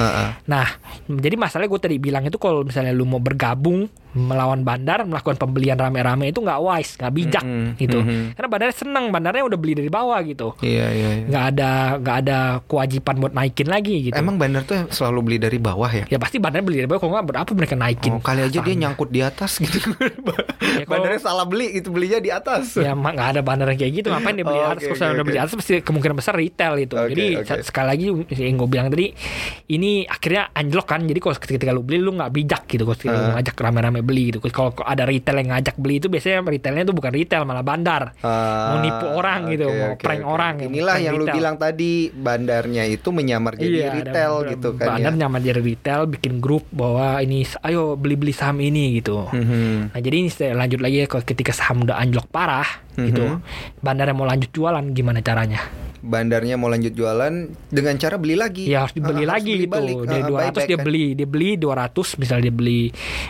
heeh. Nah, jadi masalahnya gue tadi bilang itu kalau misalnya lu mau bergabung melawan bandar, melakukan pembelian rame-rame itu nggak wise, nggak bijak Mm-mm, gitu. mhm. Karena bandarnya seneng, bandarnya udah beli dari bawah gitu. Iya iya. iya. Nggak ada nggak ada kewajiban buat naikin lagi gitu. Emang bandar tuh selalu beli dari bawah ya? ya pasti bandarnya beli dari bawah, kalau nggak berapa mereka naikin. Oh, kali aja dia nyangkut di atas [laughs] gitu. Ya, kalau- Bandarnya salah beli itu belinya di atas. ya mak nggak ada bandar yang kayak gitu ngapain dia beli Oh, atas oke, kalau oke, udah beli atas pasti kemungkinan besar retail itu Oke, jadi sa- sekali lagi yang gue bilang tadi ini akhirnya anjlok kan jadi kalau ketika lu beli lu nggak bijak gitu kalau lu Ah. ngajak rame-rame beli gitu kalau ada retail yang ngajak beli itu biasanya retailnya itu bukan retail malah bandar Ah, Mau nipu orang gitu, oke, mau oke, prank oke. orang, Inilah yang lu retail. bilang tadi bandarnya itu menyamar jadi Iya, ada retail beberapa gitu kan bandar ya. nyaman jadi retail bikin grup bahwa ini ayo beli-beli saham ini gitu Mhm. Nah jadi ini lanjut lagi ya ketika saham udah anjlok parah gitu, Mhm. bandarnya mau lanjut jualan gimana caranya? Bandarnya mau lanjut jualan dengan cara beli lagi. Ya harus dibeli Ah, lagi beli gitu. balik. Dari Ah, 200 buyback dia kan. beli, dia beli 200 misalnya dia beli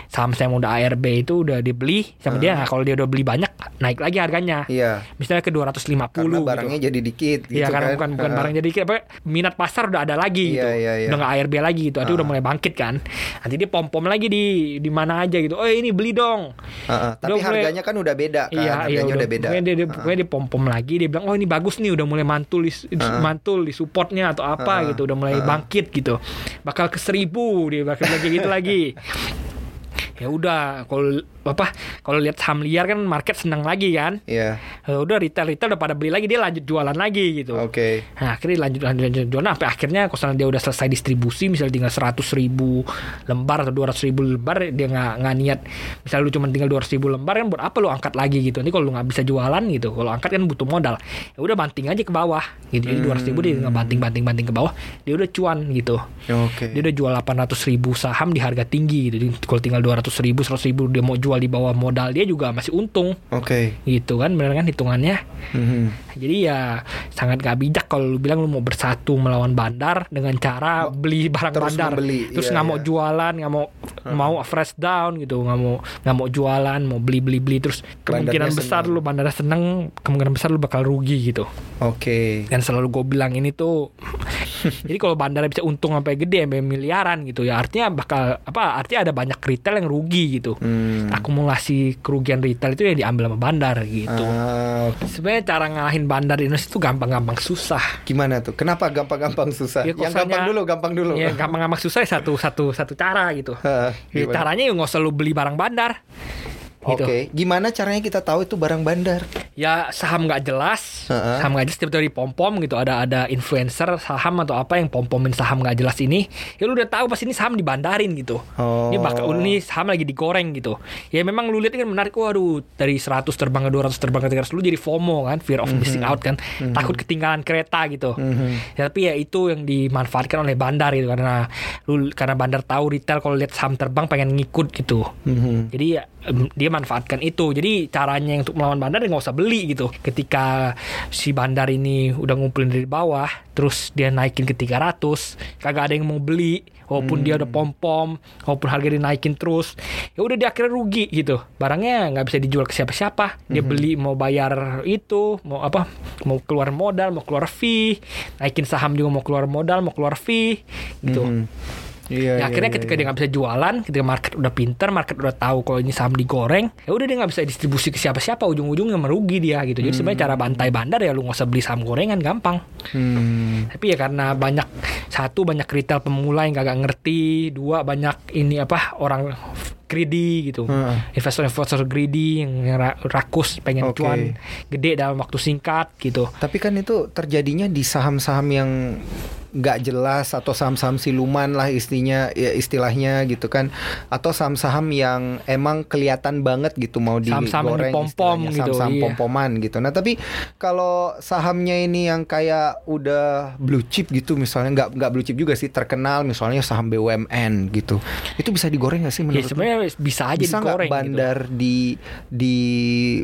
saham saya udah ARB itu udah dibeli sama dia. Nah, kalau dia udah beli banyak naik lagi harganya. Iya. Misalnya ke 250 Karena gitu. barangnya jadi dikit gitu Iya karena kan. bukan bukan Ah. barang jadi apa minat pasar udah ada lagi Iya, gitu. iya, iya. Udah nggak ARB lagi gitu. Itu udah mulai bangkit kan. Nanti dia pom-pom lagi di di mana aja gitu. Oh ini beli dong. Ah. Tapi Udah mulai- harganya kan udah beda kan. Iya, iya harganya udah, udah beda. Pokoknya dia, dia, pokoknya dia pom-pom lagi, dia bilang, oh ini bagus nih, udah mulai mantul, di, Ah. mantul di supportnya atau apa Ah. gitu, udah mulai Ah. bangkit gitu, bakal ke seribu dia bakal lagi gitu lagi. [laughs] Ya udah, kalau apa, kalau lihat saham liar kan market senang lagi kan, Iya. ya udah retail retail udah pada beli lagi dia lanjut jualan lagi gitu. Oke. Nah, akhirnya lanjut lanjut lanjut jualan. Sampai akhirnya kalau dia udah selesai distribusi misalnya tinggal 100 ribu lembar atau 200 ribu lembar dia nggak nggak niat. Misalnya lu cuma tinggal 200 ribu lembar kan buat apa lu angkat lagi gitu? Nanti kalau lu nggak bisa jualan gitu kalau angkat kan butuh modal. Ya udah banting aja ke bawah gitu. Jadi 200 ribu dia tinggal banting banting banting ke bawah dia udah cuan gitu. Oke. dia udah jual 800 ribu saham di harga tinggi gitu. Jadi kalau tinggal 200 ribu 100 ribu dia mau jual di bawah modal dia juga masih untung Oke. gitu kan bener kan hitungannya Mhm. jadi ya sangat gak bijak kalau lu bilang lu mau bersatu melawan bandar dengan cara beli barang terus bandar, membeli, terus iya, nggak mau iya. jualan, nggak mau mau fresh down gitu, nggak mau nggak mau jualan, mau beli beli beli terus kemungkinan Bandarnya besar seneng. lu bandar seneng, kemungkinan besar lu bakal rugi gitu. Oke. Dan selalu gue bilang ini tuh, [laughs] jadi kalau bandar bisa untung sampai gede sampai miliaran gitu ya artinya bakal apa? Artinya ada banyak retail yang rugi gitu. Hmm. Akumulasi kerugian retail itu yang diambil sama bandar gitu. Ah. Sebenarnya cara ngalahin bandar di Indonesia itu gampang-gampang susah. Gimana tuh? Kenapa gampang-gampang susah? Ya, Yang gampang dulu, gampang dulu. Ya [laughs] gampang-gampang susah ya satu satu satu cara gitu. Hah, Ya, caranya ya nggak usah lu beli barang bandar. Gitu. Oke, gimana caranya kita tahu itu barang bandar? Ya saham nggak jelas, Heeh. saham nggak jelas tiba-tiba di pom-pom gitu ada ada influencer saham atau apa yang pom-pomin saham nggak jelas ini, ya lu udah tahu pas ini saham dibandarin gitu. Oh. Ini bakal ini saham lagi digoreng gitu. Ya memang lu lihat kan menarik, waduh dari 100 terbang ke 200 terbang ke 300 lu jadi FOMO kan, fear of Mhm. missing out kan, takut ketinggalan kereta gitu. Ya, tapi ya itu yang dimanfaatkan oleh bandar gitu karena lu karena bandar tahu retail kalau lihat saham terbang pengen ngikut gitu. Mhm. Jadi ya, dia manfaatkan itu. Jadi caranya untuk melawan bandar ya nggak usah beli gitu. Ketika si bandar ini udah ngumpulin dari bawah, terus dia naikin ke 300, kagak ada yang mau beli. Walaupun dia udah pom-pom, walaupun harga dinaikin terus, ya udah dia akhirnya rugi gitu. Barangnya nggak bisa dijual ke siapa-siapa. Dia beli mau bayar itu, mau apa, mau keluar modal, mau keluar fee, naikin saham juga mau keluar modal, mau keluar fee, gitu. Mhm. Iya, Ya, iya, akhirnya iya, ketika iya. dia nggak bisa jualan, ketika market udah pinter, market udah tahu kalau ini saham digoreng, ya udah dia nggak bisa distribusi ke siapa-siapa, ujung-ujungnya merugi dia gitu. Jadi sebenarnya cara bantai bandar ya lu nggak usah beli saham gorengan gampang. Hmm. Tapi ya karena banyak satu banyak retail pemula yang gak ngerti, dua banyak ini apa orang greedy gitu. Heeh. Investor-investor greedy yang ra- rakus pengen Oke. cuan gede dalam waktu singkat gitu. Tapi kan itu terjadinya di saham-saham yang nggak jelas atau saham-saham siluman lah istinya ya istilahnya gitu kan atau saham-saham yang emang kelihatan banget gitu mau Saham-saham yang digoreng dipom-pom istilahnya, gitu, saham-saham iya. pom-poman gitu. Nah tapi kalau sahamnya ini yang kayak udah blue chip gitu misalnya nggak nggak blue chip juga sih terkenal misalnya saham BUMN gitu itu bisa digoreng nggak sih Ya menurut sebenarnya bisa aja bisa nggak digoreng gitu. bandar di di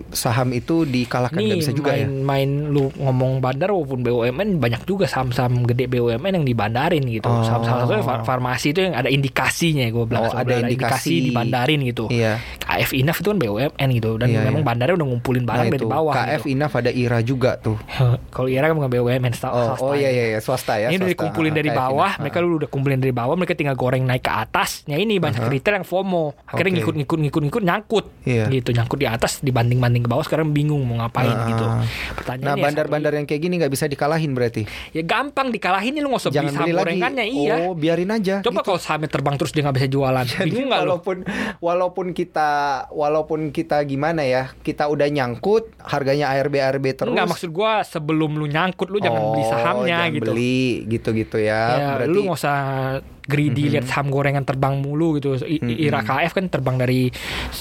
saham itu dikalahkan Nih bisa juga ya? main-main lu ngomong bandar walaupun BUMN banyak juga saham-saham gede BUMN yang dibandarin gitu. Oh. Saham salah satunya far- farmasi itu yang ada indikasinya gue bilang. Oh, ada indikasi. dibandarin gitu. Iya. KF Inaf itu kan BUMN gitu dan Iya, memang iya. bandarnya udah ngumpulin barang Nah dari bawah KF gitu. Inaf ada IRA juga tuh. [laughs] Kalau IRA kan bukan BUMN Oh, swasta oh iya ya. iya iya swasta ya. Ini udah swasta. dikumpulin Ah, dari bawah, mereka Ah. lu udah kumpulin dari bawah, mereka tinggal goreng naik ke atas. Ya ini banyak retail yang FOMO, akhirnya Oke. ngikut ngikut ngikut ngikut nyangkut, Iya. gitu nyangkut di atas dibanding banding ke bawah sekarang bingung mau ngapain Ah. gitu. Nah Pertanyaannya bandar-bandar yang kayak gini nggak bisa dikalahin berarti. ya gampang dikalahin lu nggak usah beli saham gorengannya iya. Oh biarin aja. Coba gitu. kalau sahamnya terbang terus dia nggak bisa jualan, Jadi bingung nggak walaupun walaupun kita walaupun kita gimana ya kita udah nyangkut harganya ARB ARB terus. Enggak maksud gua sebelum lu nyangkut lu jangan beli Oh, sahamnya jangan gitu. beli gitu-gitu ya. Ya, Berarti lu nggak usah greedy lihat saham gorengan terbang mulu gitu. I, IRA KF kan terbang dari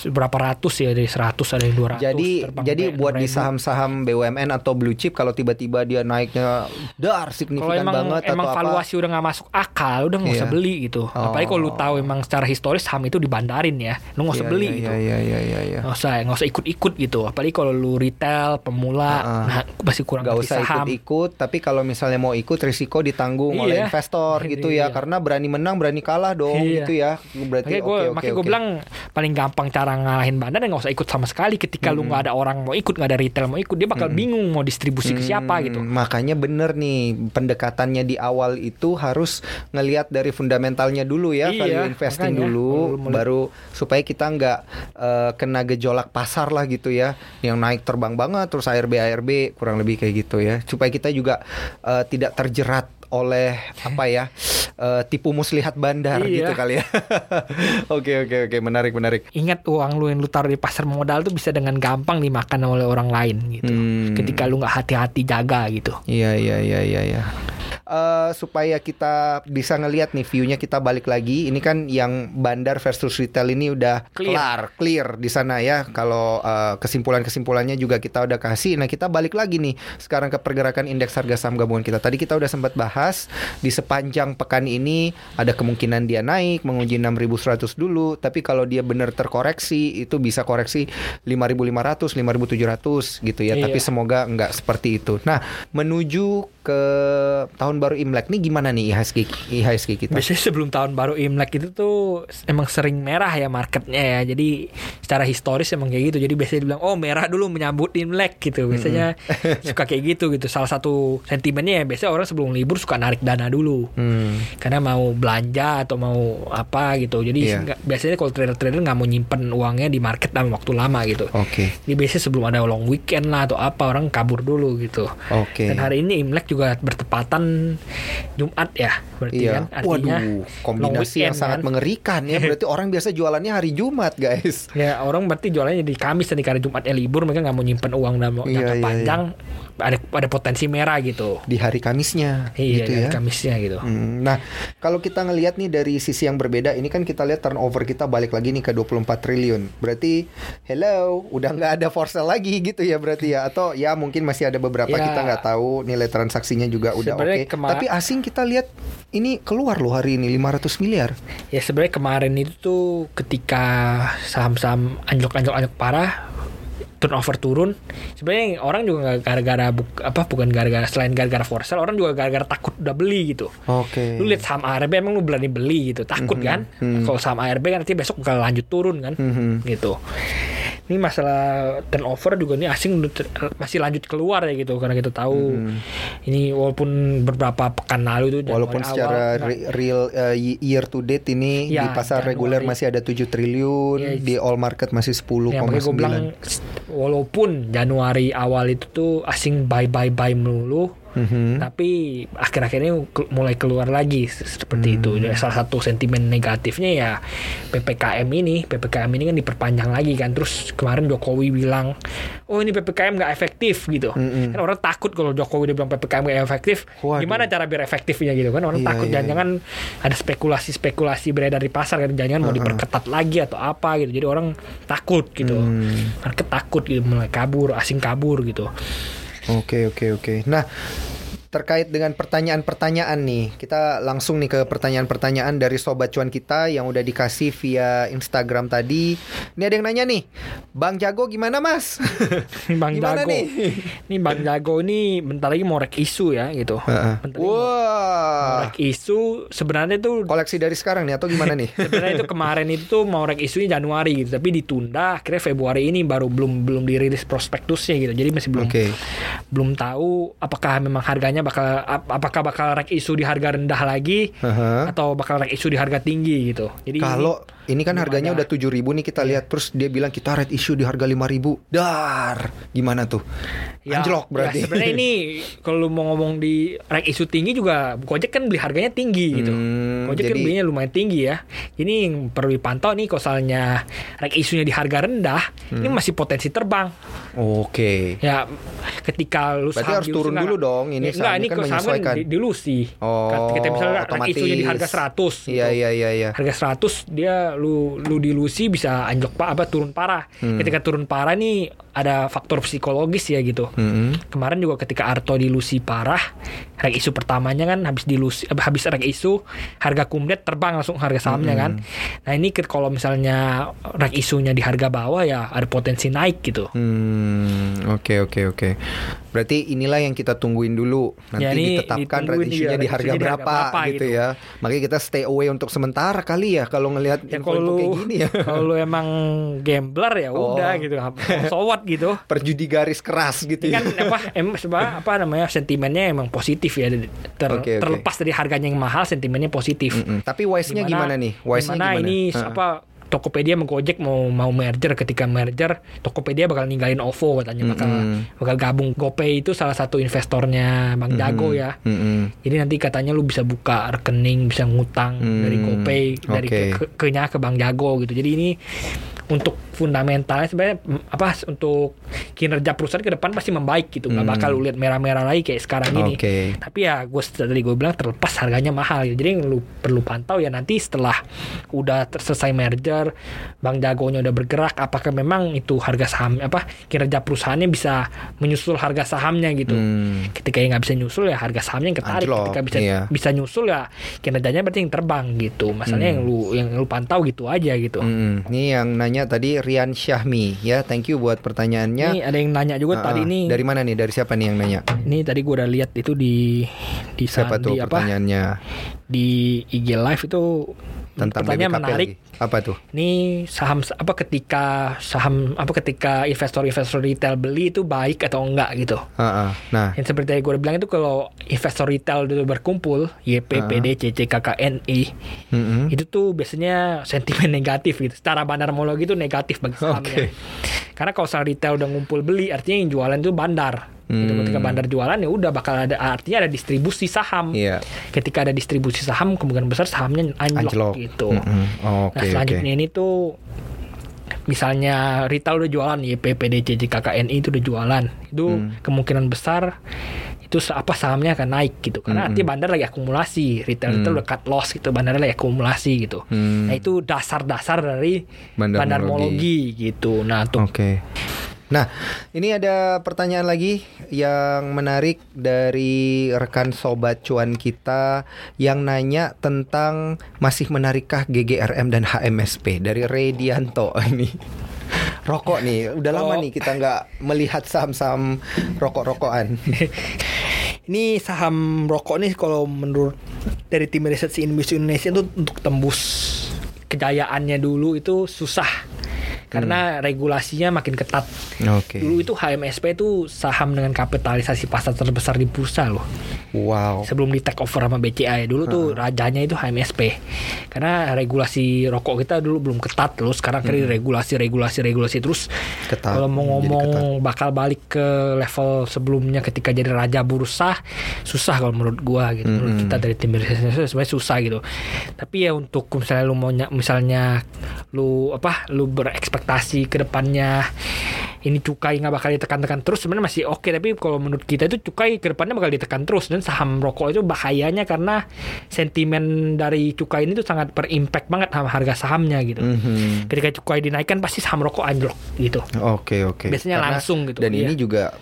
berapa ratus ya dari 100 ada yang 200. Jadi jadi buat di 6.000. saham-saham BUMN atau blue chip kalau tiba-tiba dia naiknya dar signifikan emang banget emang atau valuasi udah nggak masuk akal, udah nggak usah Iya. beli gitu. Apalagi kalau lu Oh. tahu emang secara historis saham itu dibandarin ya, lu nggak usah Iya, beli iya, gitu. Iya iya iya iya. Nggak usah, nggak usah ikut-ikut gitu. Apalagi kalau lu retail, pemula, Heeh. nah masih kurang Gak ngerti usah ikut-ikut, tapi kalau misalnya mau ikut risiko ditanggung oleh Iya. investor gitu ya, Iya. karena berani menang berani kalah dong Iya. gitu ya. Berarti oke, oke, makanya gue bilang paling gampang cara ngalahin bandar nggak usah ikut sama sekali. Ketika lu nggak ada orang mau ikut, nggak ada retail mau ikut, dia bakal bingung mau distribusi ke siapa Hmm, gitu. Makanya bener nih pendekatannya di awal itu harus ngelihat dari fundamentalnya dulu ya, Iya, value investing makanya. dulu, mau- baru supaya kita nggak eh, kena gejolak pasar lah gitu ya, yang naik terbang banget terus ARB ARB kurang lebih kayak gitu ya, supaya kita juga eh, tidak terjerat oleh apa ya eh, tipu muslihat bandar Iya. gitu kali ya. [laughs] Oke oke oke menarik menarik. Ingat uang lu yang lu taruh di pasar modal tuh bisa dengan gampang dimakan oleh orang lain gitu. Hmm. Ketika lu nggak hati-hati jaga gitu. Iya iya iya iya iya. Eh, supaya kita bisa ngelihat nih view-nya kita balik lagi. Ini kan yang bandar versus retail ini udah Clear. kelar, clear di sana ya. Kalau eh, kesimpulan-kesimpulannya juga kita udah kasih. Nah, kita balik lagi nih sekarang ke pergerakan indeks harga saham gabungan kita. Tadi kita udah sempat bahas di sepanjang pekan ini ada kemungkinan dia naik menguji 6100 dulu, tapi kalau dia benar terkoreksi itu bisa koreksi 5500, 5700 gitu ya. Iya. Tapi semoga nggak seperti itu. Nah, menuju ke tahun baru Imlek nih gimana nih IHSG IHSG kita? Biasanya sebelum tahun baru Imlek itu tuh emang sering merah ya marketnya ya. Jadi secara historis emang kayak gitu. Jadi biasanya dibilang oh merah dulu menyambut Imlek gitu. Biasanya [laughs] suka kayak gitu gitu. Salah satu sentimennya ya biasanya orang sebelum libur suka narik dana dulu. Hmm. Karena mau belanja atau mau apa gitu. Jadi nggak- biasanya kalau trader-trader nggak mau nyimpen uangnya di market dalam waktu lama gitu. Oke. Jadi biasanya sebelum ada long weekend lah atau apa orang kabur dulu gitu. Oke. Dan hari ini Imlek juga bertepatan Jumat ya, berarti Iya. kan artinya Waduh, kombinasi yang sangat kan. mengerikan ya. [laughs] Berarti orang biasa jualannya hari Jumat, guys. Ya orang berarti jualannya di Kamis dan di hari Jumatnya libur mereka nggak mau nyimpen uang dalam Iya, jangka iya, panjang ada ada potensi merah gitu. Di hari Kamisnya Iya, gitu di hari ya. Kamisnya gitu. Hmm, Nah, kalau kita ngelihat nih dari sisi yang berbeda, ini kan kita lihat turnover kita balik lagi nih ke 24 triliun. Berarti, hello, udah nggak ada for sale lagi gitu ya berarti ya? Atau ya mungkin masih ada beberapa Ya. kita nggak tahu nilai transaksinya juga udah oke. Kema- Tapi asing kita lihat ini keluar loh hari ini 500 miliar. Ya sebenarnya kemarin itu tuh ketika saham-saham anjlok-anjlok-anjlok parah turnover turun sebenarnya orang juga gara-gara buk- apa bukan gara-gara selain gara-gara for sale orang juga gara-gara takut udah beli gitu Oke. lu lihat saham ARB emang lu berani beli gitu takut kan kalau saham ARB kan nanti besok bakal lanjut turun kan Mhm. gitu ini masalah turnover juga nih asing masih lanjut keluar ya gitu karena kita tahu ini walaupun beberapa pekan lalu Januari Walaupun awal, secara nah, re- real uh, year to date ini Ya, di pasar Januari. reguler masih ada 7 triliun, Ya, di all market masih 10,9. Ya bilang walaupun Januari awal itu tuh asing buy buy buy melulu Mhm. tapi akhir-akhir ini mulai keluar lagi se- seperti itu. Hmm. Jadi salah satu sentimen negatifnya ya PPKM ini, PPKM ini kan diperpanjang lagi kan. Terus kemarin Jokowi bilang, "Oh, ini PPKM nggak efektif" gitu. Mm-mm. Kan orang takut kalau Jokowi dia bilang PPKM nggak efektif, Waduh. gimana cara biar efektifnya gitu kan. Orang Iya, takut iya, jangan-jangan ada spekulasi-spekulasi beredar di pasar kan jangan mau diperketat lagi atau apa gitu. Jadi orang takut gitu. Hmm. Market takut gitu mulai kabur, asing kabur gitu. Oke oke oke. Nah terkait dengan pertanyaan-pertanyaan nih, kita langsung nih ke pertanyaan-pertanyaan dari sobat cuan kita yang udah dikasih via Instagram tadi. Ini ada yang nanya nih, Bang Jago gimana Mas? [laughs] Bang Gimana Jago. nih? Ini Bang Jago ini bentar lagi mau rek isu ya gitu. Bentar lagi mau Wah, rek isu sebenarnya tuh koleksi dari sekarang nih atau gimana nih? [laughs] sebenarnya itu kemarin itu mau rek isunya Januari gitu, tapi ditunda akhirnya Februari ini baru belum belum dirilis prospektusnya gitu. Jadi masih belum Oke. belum tahu apakah memang harganya bakal ap- apakah bakal rek isu di harga rendah lagi Aha. atau bakal rek isu di harga tinggi gitu. Jadi Kalau ini kan belum harganya udah 7000 nih kita lihat terus dia bilang kita red issue di harga 5000. Dar. Gimana tuh? Anjlok berarti. Ya, sebenarnya ini [laughs] kalau mau ngomong di rek isu tinggi juga Gojek kan beli harganya tinggi gitu. Hmm, Gojek kan jadi- belinya lumayan tinggi ya. Ini yang perlu dipantau nih kalau soalnya rek isunya di harga rendah, ini Hmm. masih potensi terbang. Oke. Ya ketika lu Berarti harus turun dulu dong, ini Ya, enggak, ini kan menyesuaikan. di- dilusi. Oh, Ketika misalnya otomatis. isunya di harga 100 Iya gitu. iya iya iya. Harga 100 dia lu lu dilusi bisa anjlok pak apa turun parah. Hmm. Ketika turun parah nih ada faktor psikologis ya gitu. Mm-mm. Kemarin juga ketika Arto dilusi parah, rek isu pertamanya kan habis dilusi eh, habis rek isu, harga kumdet terbang langsung harga sahamnya kan. Nah, ini kalau misalnya rek isunya di harga bawah ya ada potensi naik gitu. Hmm, oke oke oke. Berarti inilah yang kita tungguin dulu. Nanti Ya, ini ditetapkan issue-nya iya, di harga issue-nya di harga berapa, berapa gitu, gitu. ya. Makanya kita stay away untuk sementara kali ya kalau ngelihat Ya kalau lu kayak gini ya. [laughs] kalau lu emang gambler ya Oh. udah gitu, sowat gitu. Perjudi garis keras gitu Ini ya. kan apa em, seba- apa namanya sentimennya emang positif ya Ter- Oke, oke. terlepas dari harganya yang mahal sentimennya positif. Mm-mm. Tapi wise-nya gimana nih? Wise-nya gimana gimana? ini Heeh. apa Tokopedia sama Gojek mau mau merger ketika merger Tokopedia bakal ninggalin OVO katanya bakal Mm-mm. bakal gabung GoPay itu salah satu investornya Bang Jago ya. Mm-mm. Jadi nanti katanya lu bisa buka rekening, bisa ngutang Hmm, dari GoPay dari oke. ke, ke, ke Bang Jago gitu. Jadi ini untuk fundamentalnya sebenarnya mm, apa untuk kinerja perusahaan ke depan pasti membaik gitu. nggak Hmm. bakal lu lihat merah-merah lagi kayak sekarang ini. Oke. Tapi ya gue tadi gue bilang terlepas harganya mahal gitu. Jadi lu perlu pantau ya nanti setelah udah selesai merger, Bang Jagonya udah bergerak apakah memang itu harga saham apa kinerja perusahaannya bisa menyusul harga sahamnya gitu. Hmm. Ketika yang nggak bisa nyusul ya harga sahamnya yang ketarik. Anjlok, Ketika bisa iya. bisa nyusul ya kinerjanya berarti yang terbang gitu. Masalahnya yang lu yang lu pantau gitu aja gitu. Mm, Ini yang nanya tadi Rian Syahmi ya, thank you buat pertanyaannya. Ini ada yang nanya juga Ah, tadi nih. Dari mana nih? Dari siapa nih yang nanya? Ini tadi gue udah lihat itu di di Siapa tuh Sandi apa pertanyaannya? di IG live itu Tentang pertanyaan BBKP menarik. lagi. Apa tuh? Ini saham apa ketika saham apa ketika investor-investor retail beli itu baik atau enggak gitu. Ah, ah. Nah, Yang seperti yang gue bilang itu kalau investor retail itu berkumpul YP, Ah. PD, CC, KKNI mm-mm. itu tuh biasanya [laughs] sentimen negatif gitu. Secara bandarmologi itu negatif bagi sahamnya. Karena kalau saham retail udah ngumpul beli artinya yang jualan itu bandar. Gitu. Hmm. Ketika bandar jualan ya udah bakal ada artinya ada distribusi saham. Iya. Ketika ada distribusi saham kemungkinan besar sahamnya anjlok, Anjlok. gitu. Mm-mm. Oh, Oke, nah selanjutnya ini tuh misalnya retail udah jualan YP, PDC, KKNI itu udah jualan. Itu Hmm. kemungkinan besar itu apa sahamnya akan naik gitu. Karena Mm-mm. artinya bandar lagi akumulasi, retail itu Hmm. udah cut loss gitu, bandar lagi akumulasi gitu. Hmm. Nah itu dasar-dasar dari Bandarmologi. bandarmologi gitu. Nah untuk Oke. Nah, ini ada pertanyaan lagi yang menarik dari rekan sobat cuan kita yang nanya tentang masih menarikkah GGRM dan HMSP dari Redianto ini. Rokok nih, udah lama Oh. nih kita nggak melihat saham-saham rokok-rokokan. [laughs] Ini saham rokok nih kalau menurut dari tim riset si Indonesia itu untuk tembus kejayaannya dulu itu susah karena regulasinya makin ketat. Oke. Dulu itu HMSP itu saham dengan kapitalisasi pasar terbesar di bursa loh. Wow. Sebelum di take over sama BCA ya. Dulu tuh rajanya itu HMSP. Karena regulasi rokok kita dulu belum ketat terus sekarang kan regulasi regulasi regulasi terus Ketat, kalau mau ngomong bakal balik ke level sebelumnya ketika jadi raja bursa susah kalau menurut gua gitu. Menurut kita dari tim riset sebenarnya susah gitu. Tapi ya untuk misalnya lu mau ny- misalnya lu apa lu berekspektasi ke depannya ini cukai nggak bakal ditekan-tekan terus sebenarnya masih oke tapi kalau menurut kita itu cukai ke depannya bakal ditekan terus dan saham rokok itu bahayanya karena sentimen dari cukai ini tuh sangat berimpact banget sama harga sahamnya gitu. Mhm. Ketika cukai dinaikkan pasti saham rokok anjlok gitu. Oke oke. Biasanya langsung gitu, Dan iya. ini juga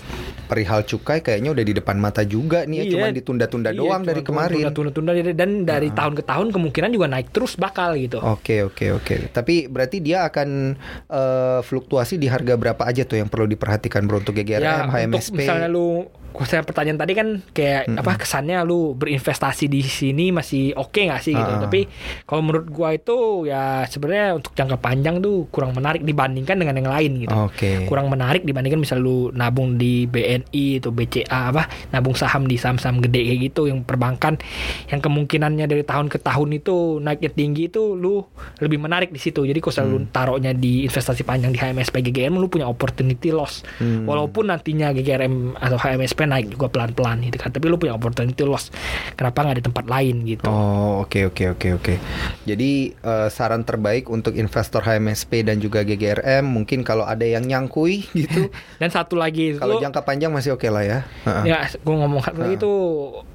perihal cukai kayaknya udah di depan mata juga nih ya, cuman ditunda-tunda Iya, doang dari kemarin. Tunda-tunda dan dari tahun ke tahun kemungkinan juga naik terus bakal gitu. Oke oke oke. Tapi berarti dia akan eh, fluktuasi di harga berapa aja tuh yang perlu diperhatikan bro untuk GGRM, ya untuk HMSP? misalnya lu saya pertanyaan tadi kan kayak apa kesannya lu berinvestasi di sini masih oke nggak sih gitu Ah. tapi kalau menurut gua itu ya sebenarnya untuk jangka panjang tuh kurang menarik dibandingkan dengan yang lain gitu Oke. kurang menarik dibandingkan misal lu nabung di BNI atau BCA apa nabung saham di saham-saham gede kayak gitu yang perbankan yang kemungkinannya dari tahun ke tahun itu naiknya tinggi itu lu lebih menarik di situ jadi kalau selalu Hmm. taruhnya di investasi panjang di HMSP GGRM lu punya opportunity loss Hmm. walaupun nantinya GGRM atau HMSP naik juga pelan-pelan gitu kan tapi lu punya opportunity loss kenapa nggak di tempat lain gitu Oh oke oke oke oke. Jadi eh, saran terbaik untuk investor HMSP dan juga GGRM mungkin kalau ada yang nyangkui [laughs] gitu. dan satu lagi kalau jangka panjang masih oke lah ya. Heeh. Ya, gue ngomong satu lagi itu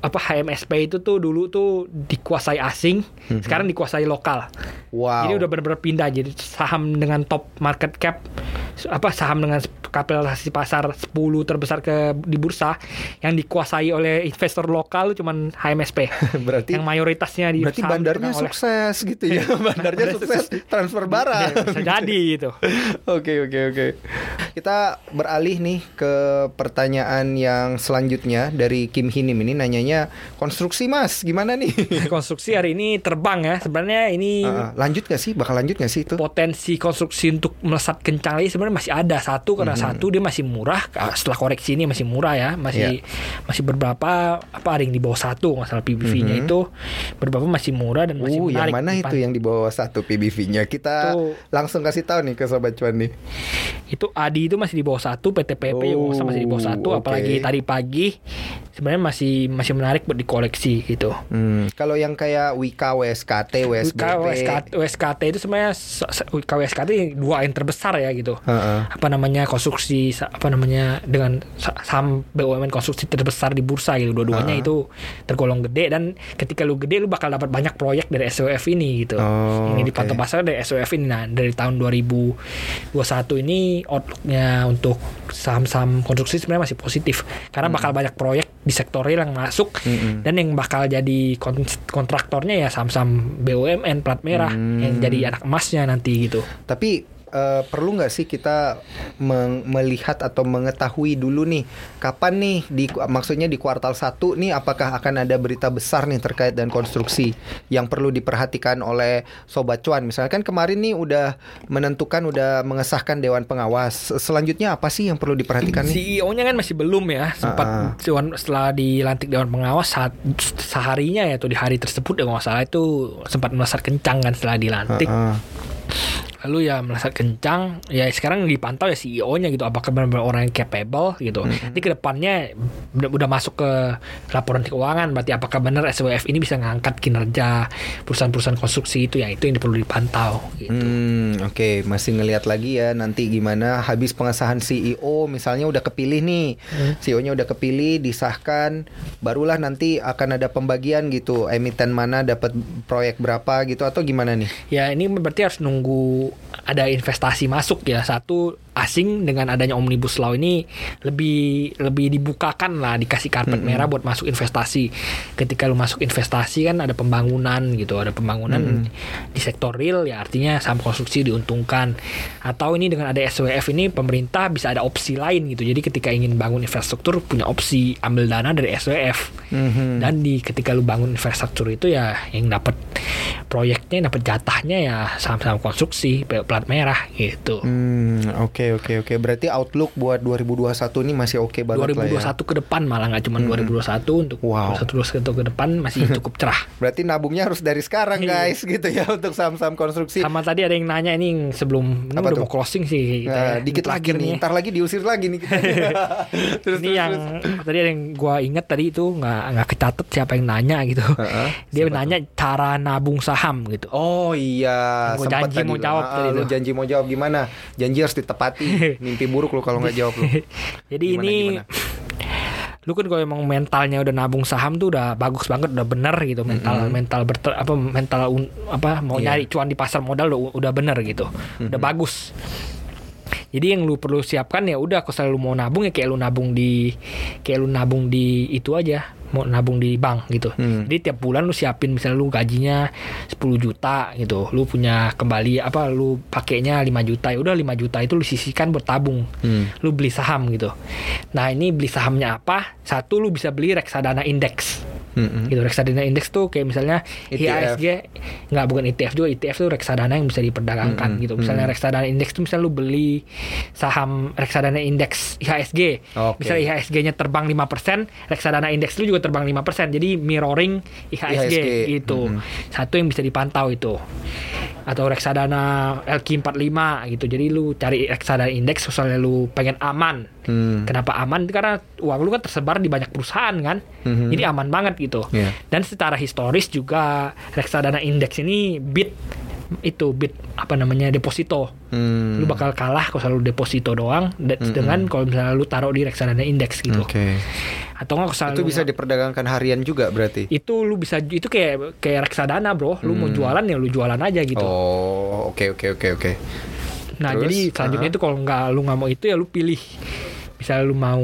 apa HMSP itu tuh dulu tuh dikuasai asing, sekarang dikuasai lokal. Wow. Jadi udah benar-benar pindah jadi saham dengan top market cap apa saham dengan kapitalisasi pasar 10 terbesar ke di bursa yang dikuasai oleh investor lokal cuman HMSP. [laughs] berarti yang mayoritasnya di berarti bandarnya oleh- sukses gitu ya. [laughs] bandarnya sukses transfer Ya, barang. bisa jadi gitu. [laughs] Oke oke oke. Kita beralih nih ke pertanyaan yang selanjutnya dari Kim Hinim ini nanyanya konstruksi mas gimana nih? [laughs] Konstruksi hari ini terbang ya. Sebenarnya ini ah. lanjut gak sih? Bakal lanjut gak sih itu? potensi konstruksi untuk melesat kencang lagi sebenarnya masih ada satu karena Mhm. satu dia masih murah Ah, setelah koreksi ini masih murah ya masih masih beberapa apa ada yang di bawah satu nggak salah PBV-nya Mhm. itu beberapa masih murah dan masih Uh, yang menarik mana di itu yang di bawah satu PBV-nya? Kita Tuh. langsung kasih tahu nih ke sobat cuan nih. itu Adi itu masih di bawah satu PTPP Oh, masih di bawah satu oke. apalagi tadi pagi sebenarnya masih masih menarik buat dikoleksi gitu. Hmm, kalau yang kayak Wika, WSKT, WSBP. WSKT, WSKT itu sebenarnya se- se- WSKT dua yang terbesar ya gitu. Heeh. apa namanya konstruksi apa namanya dengan sa- saham BUMN konstruksi terbesar di bursa gitu. Dua-duanya Ah. itu tergolong gede dan ketika lu gede lu bakal dapat banyak proyek dari SWF ini gitu. Oh, ini dipantau pasar dari SWF ini. Nah dari tahun 2021 ini outlooknya untuk saham-saham konstruksi sebenarnya masih positif. Karena bakal banyak proyek di sektor real yang masuk Mm-mm. dan yang bakal jadi kon- kontraktornya ya saham-saham BUMN plat merah Hmm. yang jadi anak emasnya nanti gitu Tapi eh, perlu nggak sih kita meng- melihat atau mengetahui dulu nih kapan nih di maksudnya di kuartal 1 nih apakah akan ada berita besar nih terkait dan konstruksi yang perlu diperhatikan oleh sobat cuan. Misalkan kan kemarin nih udah menentukan udah mengesahkan dewan pengawas. Selanjutnya apa sih yang perlu diperhatikan nih? CEO-nya kan masih belum ya sempat Ah, ah. dewan- setelah dilantik dewan pengawas saat seharinya ya atau di hari tersebut ya nggak salah itu sempat melesat kencang kan setelah dilantik Heeh. Lalu ya melesat kencang ya sekarang dipantau ya CEO-nya gitu apakah benar-benar orang yang capable gitu nanti ke depannya udah, udah masuk ke laporan keuangan berarti apakah benar SWF ini bisa ngangkat kinerja perusahaan-perusahaan konstruksi itu ya itu yang perlu dipantau gitu. Hmm, oke, masih ngelihat lagi ya nanti gimana habis pengesahan CEO misalnya udah kepilih nih. CEO-nya udah kepilih, disahkan, barulah nanti akan ada pembagian gitu, emiten mana dapat proyek berapa gitu atau gimana nih? Ya ini berarti harus nunggu ada investasi masuk ya. Satu asing dengan adanya omnibus law ini lebih lebih dibukakan lah dikasih karpet merah buat masuk investasi. Ketika lu masuk investasi kan ada pembangunan gitu ada pembangunan di sektor real ya artinya saham konstruksi diuntungkan. Atau ini dengan ada SWF ini pemerintah bisa ada opsi lain gitu. Jadi ketika ingin bangun infrastruktur punya opsi ambil dana dari SWF Mhm. dan di ketika lu bangun infrastruktur itu ya yang dapat proyeknya dapat jatahnya ya saham-saham konstruksi plat merah gitu. Hmm, oke oke oke. Berarti outlook buat 2021 ini masih oke banget 2021 lah ya. ke depan malah nggak cuma 2021 untuk Wow. 2021 ke depan masih cukup cerah. Berarti nabungnya harus dari sekarang Iya. guys [laughs] gitu ya untuk saham-saham konstruksi. Sama tadi ada yang nanya ini sebelum ini Apa udah tuh? mau closing sih kita Nah, ya. dikit lagi nih, ntar lagi diusir lagi nih [laughs] [laughs] terus ini terus, yang terus. tadi ada yang gua inget tadi itu nggak nggak kecatet siapa yang nanya gitu. Dia siapa nanya cara nabung saham gitu. Oh iya, sempet janji mau jawab Ah, tadi lu tuh. janji mau jawab gimana? Janji harus ditepati. Mimpi buruk lu kalau nggak jawab lu. [laughs] Jadi Gimana, ini gimana? lu kan kalau emang mentalnya udah nabung saham tuh udah bagus banget udah bener gitu mental mental berter, apa mental un- apa mau Iya. nyari cuan di pasar modal udah, udah bener gitu udah bagus jadi yang lu perlu siapkan ya udah kalau lu mau nabung ya kayak lu nabung di kayak lu nabung di itu aja mau nabung di bank gitu Hmm. jadi tiap bulan lu siapin misalnya lu gajinya 10 juta gitu lu punya kembali apa lu pakainya 5 juta ya udah 5 juta itu lu sisihkan buat tabung Hmm. lu beli saham gitu. Nah ini beli sahamnya apa? Satu lu bisa beli reksadana indeks. Mm-mm. Gitu reksadana indeks tuh kayak misalnya ETF. IHSG nggak bukan ETF juga ETF tuh reksadana yang bisa diperdagangkan Mm-mm. gitu. Misalnya reksadana indeks tuh misalnya lu beli saham reksadana indeks IHSG. Oke. Misalnya IHSG-nya terbang 5%, reksadana indeks lu juga terbang 5%. Jadi mirroring IHSG, IHSG. gitu. Mm-mm. Satu yang bisa dipantau itu atau reksadana LQ45 gitu. Jadi lu cari reksadana indeks misalnya lu pengen aman. Hmm. Kenapa aman? Karena uang lu kan tersebar di banyak perusahaan kan. Mhm. Jadi aman banget gitu. Iya. Dan secara historis juga reksadana indeks ini bit itu bit apa namanya deposito. Hmm. Lu bakal kalah kalau selalu deposito doang de- dengan kalau misalnya lu taruh di reksadana indeks gitu. Oke. Atau enggak kalau Itu bisa diperdagangkan harian juga berarti. itu lu bisa itu kayak kayak reksadana, Bro. Lu mau Hmm. jualan ya lu jualan aja gitu. Oh, oke oke oke oke. Nah, Terus, jadi selanjutnya uh-huh. itu kalau nggak lu nggak mau itu ya lu pilih. Misalnya lu mau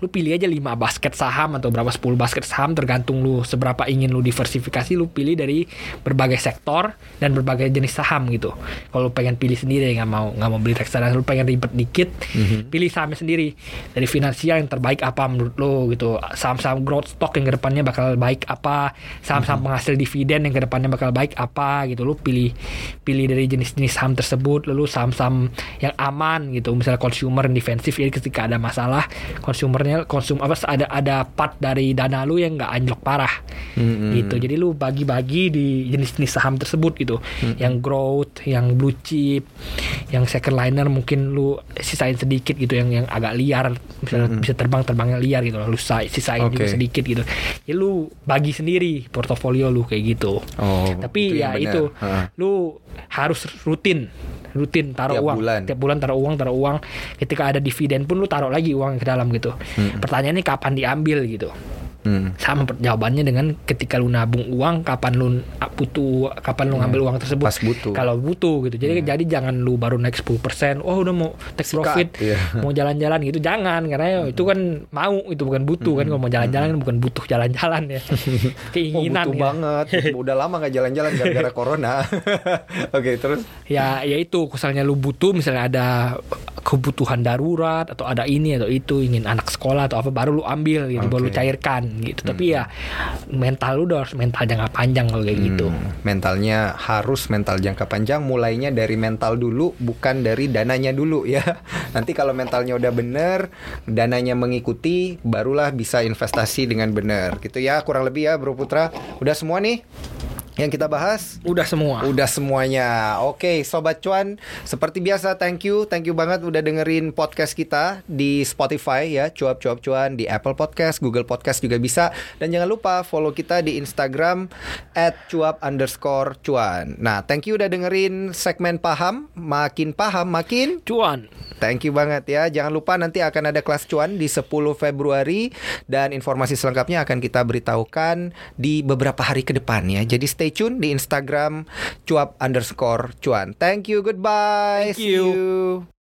lu pilih aja 5 basket saham atau berapa 10 basket saham tergantung lu seberapa ingin lu diversifikasi lu pilih dari berbagai sektor dan berbagai jenis saham gitu. Kalau lu pengen pilih sendiri nggak mau nggak mau beli reksadana lu pengen ribet dikit Mhm. pilih sahamnya sendiri. Dari finansial yang terbaik apa menurut lu gitu. Saham-saham growth stock yang ke depannya bakal baik apa? Saham-saham penghasil dividen yang ke depannya bakal baik apa gitu. Lu pilih pilih dari jenis-jenis saham tersebut lalu saham-saham yang aman gitu. Misalnya consumer yang defensif jadi ketika ada masalah consumernya konsum apa ada ada part dari dana lu yang nggak anjlok parah. Mm-mm. gitu. Jadi lu bagi-bagi di jenis-jenis saham tersebut gitu. Yang growth yang blue chip yang second liner mungkin lu sisain sedikit gitu yang yang agak liar. Misalnya bisa terbang terbangnya liar gitu. Lu sa- sisain juga Oke. sedikit gitu. Ya lu bagi sendiri portofolio lu kayak gitu. Oh, tapi yang ya itu Heeh. lu harus rutin rutin taruh Tiap uang. bulan. tiap bulan taruh uang taruh uang. Ketika ada dividen pun lu taruh lagi uang ke dalam gitu. Pertanyaannya kapan diambil gitu Hmm. sama jawabannya dengan ketika lu nabung uang kapan lu butuh kapan lu ngambil uang tersebut? Pas butuh. kalau butuh gitu. Jadi jadi jangan lu baru naik 10% oh udah mau take Sikat, profit iya. [laughs] mau jalan-jalan gitu. Jangan karena itu kan mau itu bukan butuh kan. Kalau mau jalan-jalan kan bukan butuh jalan-jalan ya. [laughs] Oh, keinginan butuh ya. banget. [laughs] Udah lama nggak jalan-jalan gara-gara corona. Oke, terus? Ya ya itu. Misalnya lu butuh misalnya ada kebutuhan darurat atau ada ini atau itu ingin anak sekolah atau apa baru lu ambil gitu baru lu cairkan gitu. Tapi ya mental lu udah harus mental jangka panjang kalau kayak gitu. Hmm, mentalnya harus mental jangka panjang mulainya dari mental dulu bukan dari dananya dulu ya. [laughs] Nanti kalau mentalnya udah bener dananya mengikuti barulah bisa investasi dengan bener. Gitu ya kurang lebih ya Bro Putra. Udah semua nih yang kita bahas udah semua Udah semuanya. Oke, sobat cuan, seperti biasa thank you, thank you banget udah dengerin podcast kita di Spotify ya, cuap cuap cuan di Apple Podcast, Google Podcast juga bisa. Dan jangan lupa follow kita di Instagram @cuap underscore cuan. Nah, thank you udah dengerin segmen paham, makin paham makin cuan Thank you banget ya. Jangan lupa nanti akan ada kelas cuan di 10 Februari dan informasi selengkapnya akan kita beritahukan di beberapa hari ke depan ya. Jadi stay stay tune di Instagram cuap underscore cuan. Thank you, goodbye. Thank See you. you.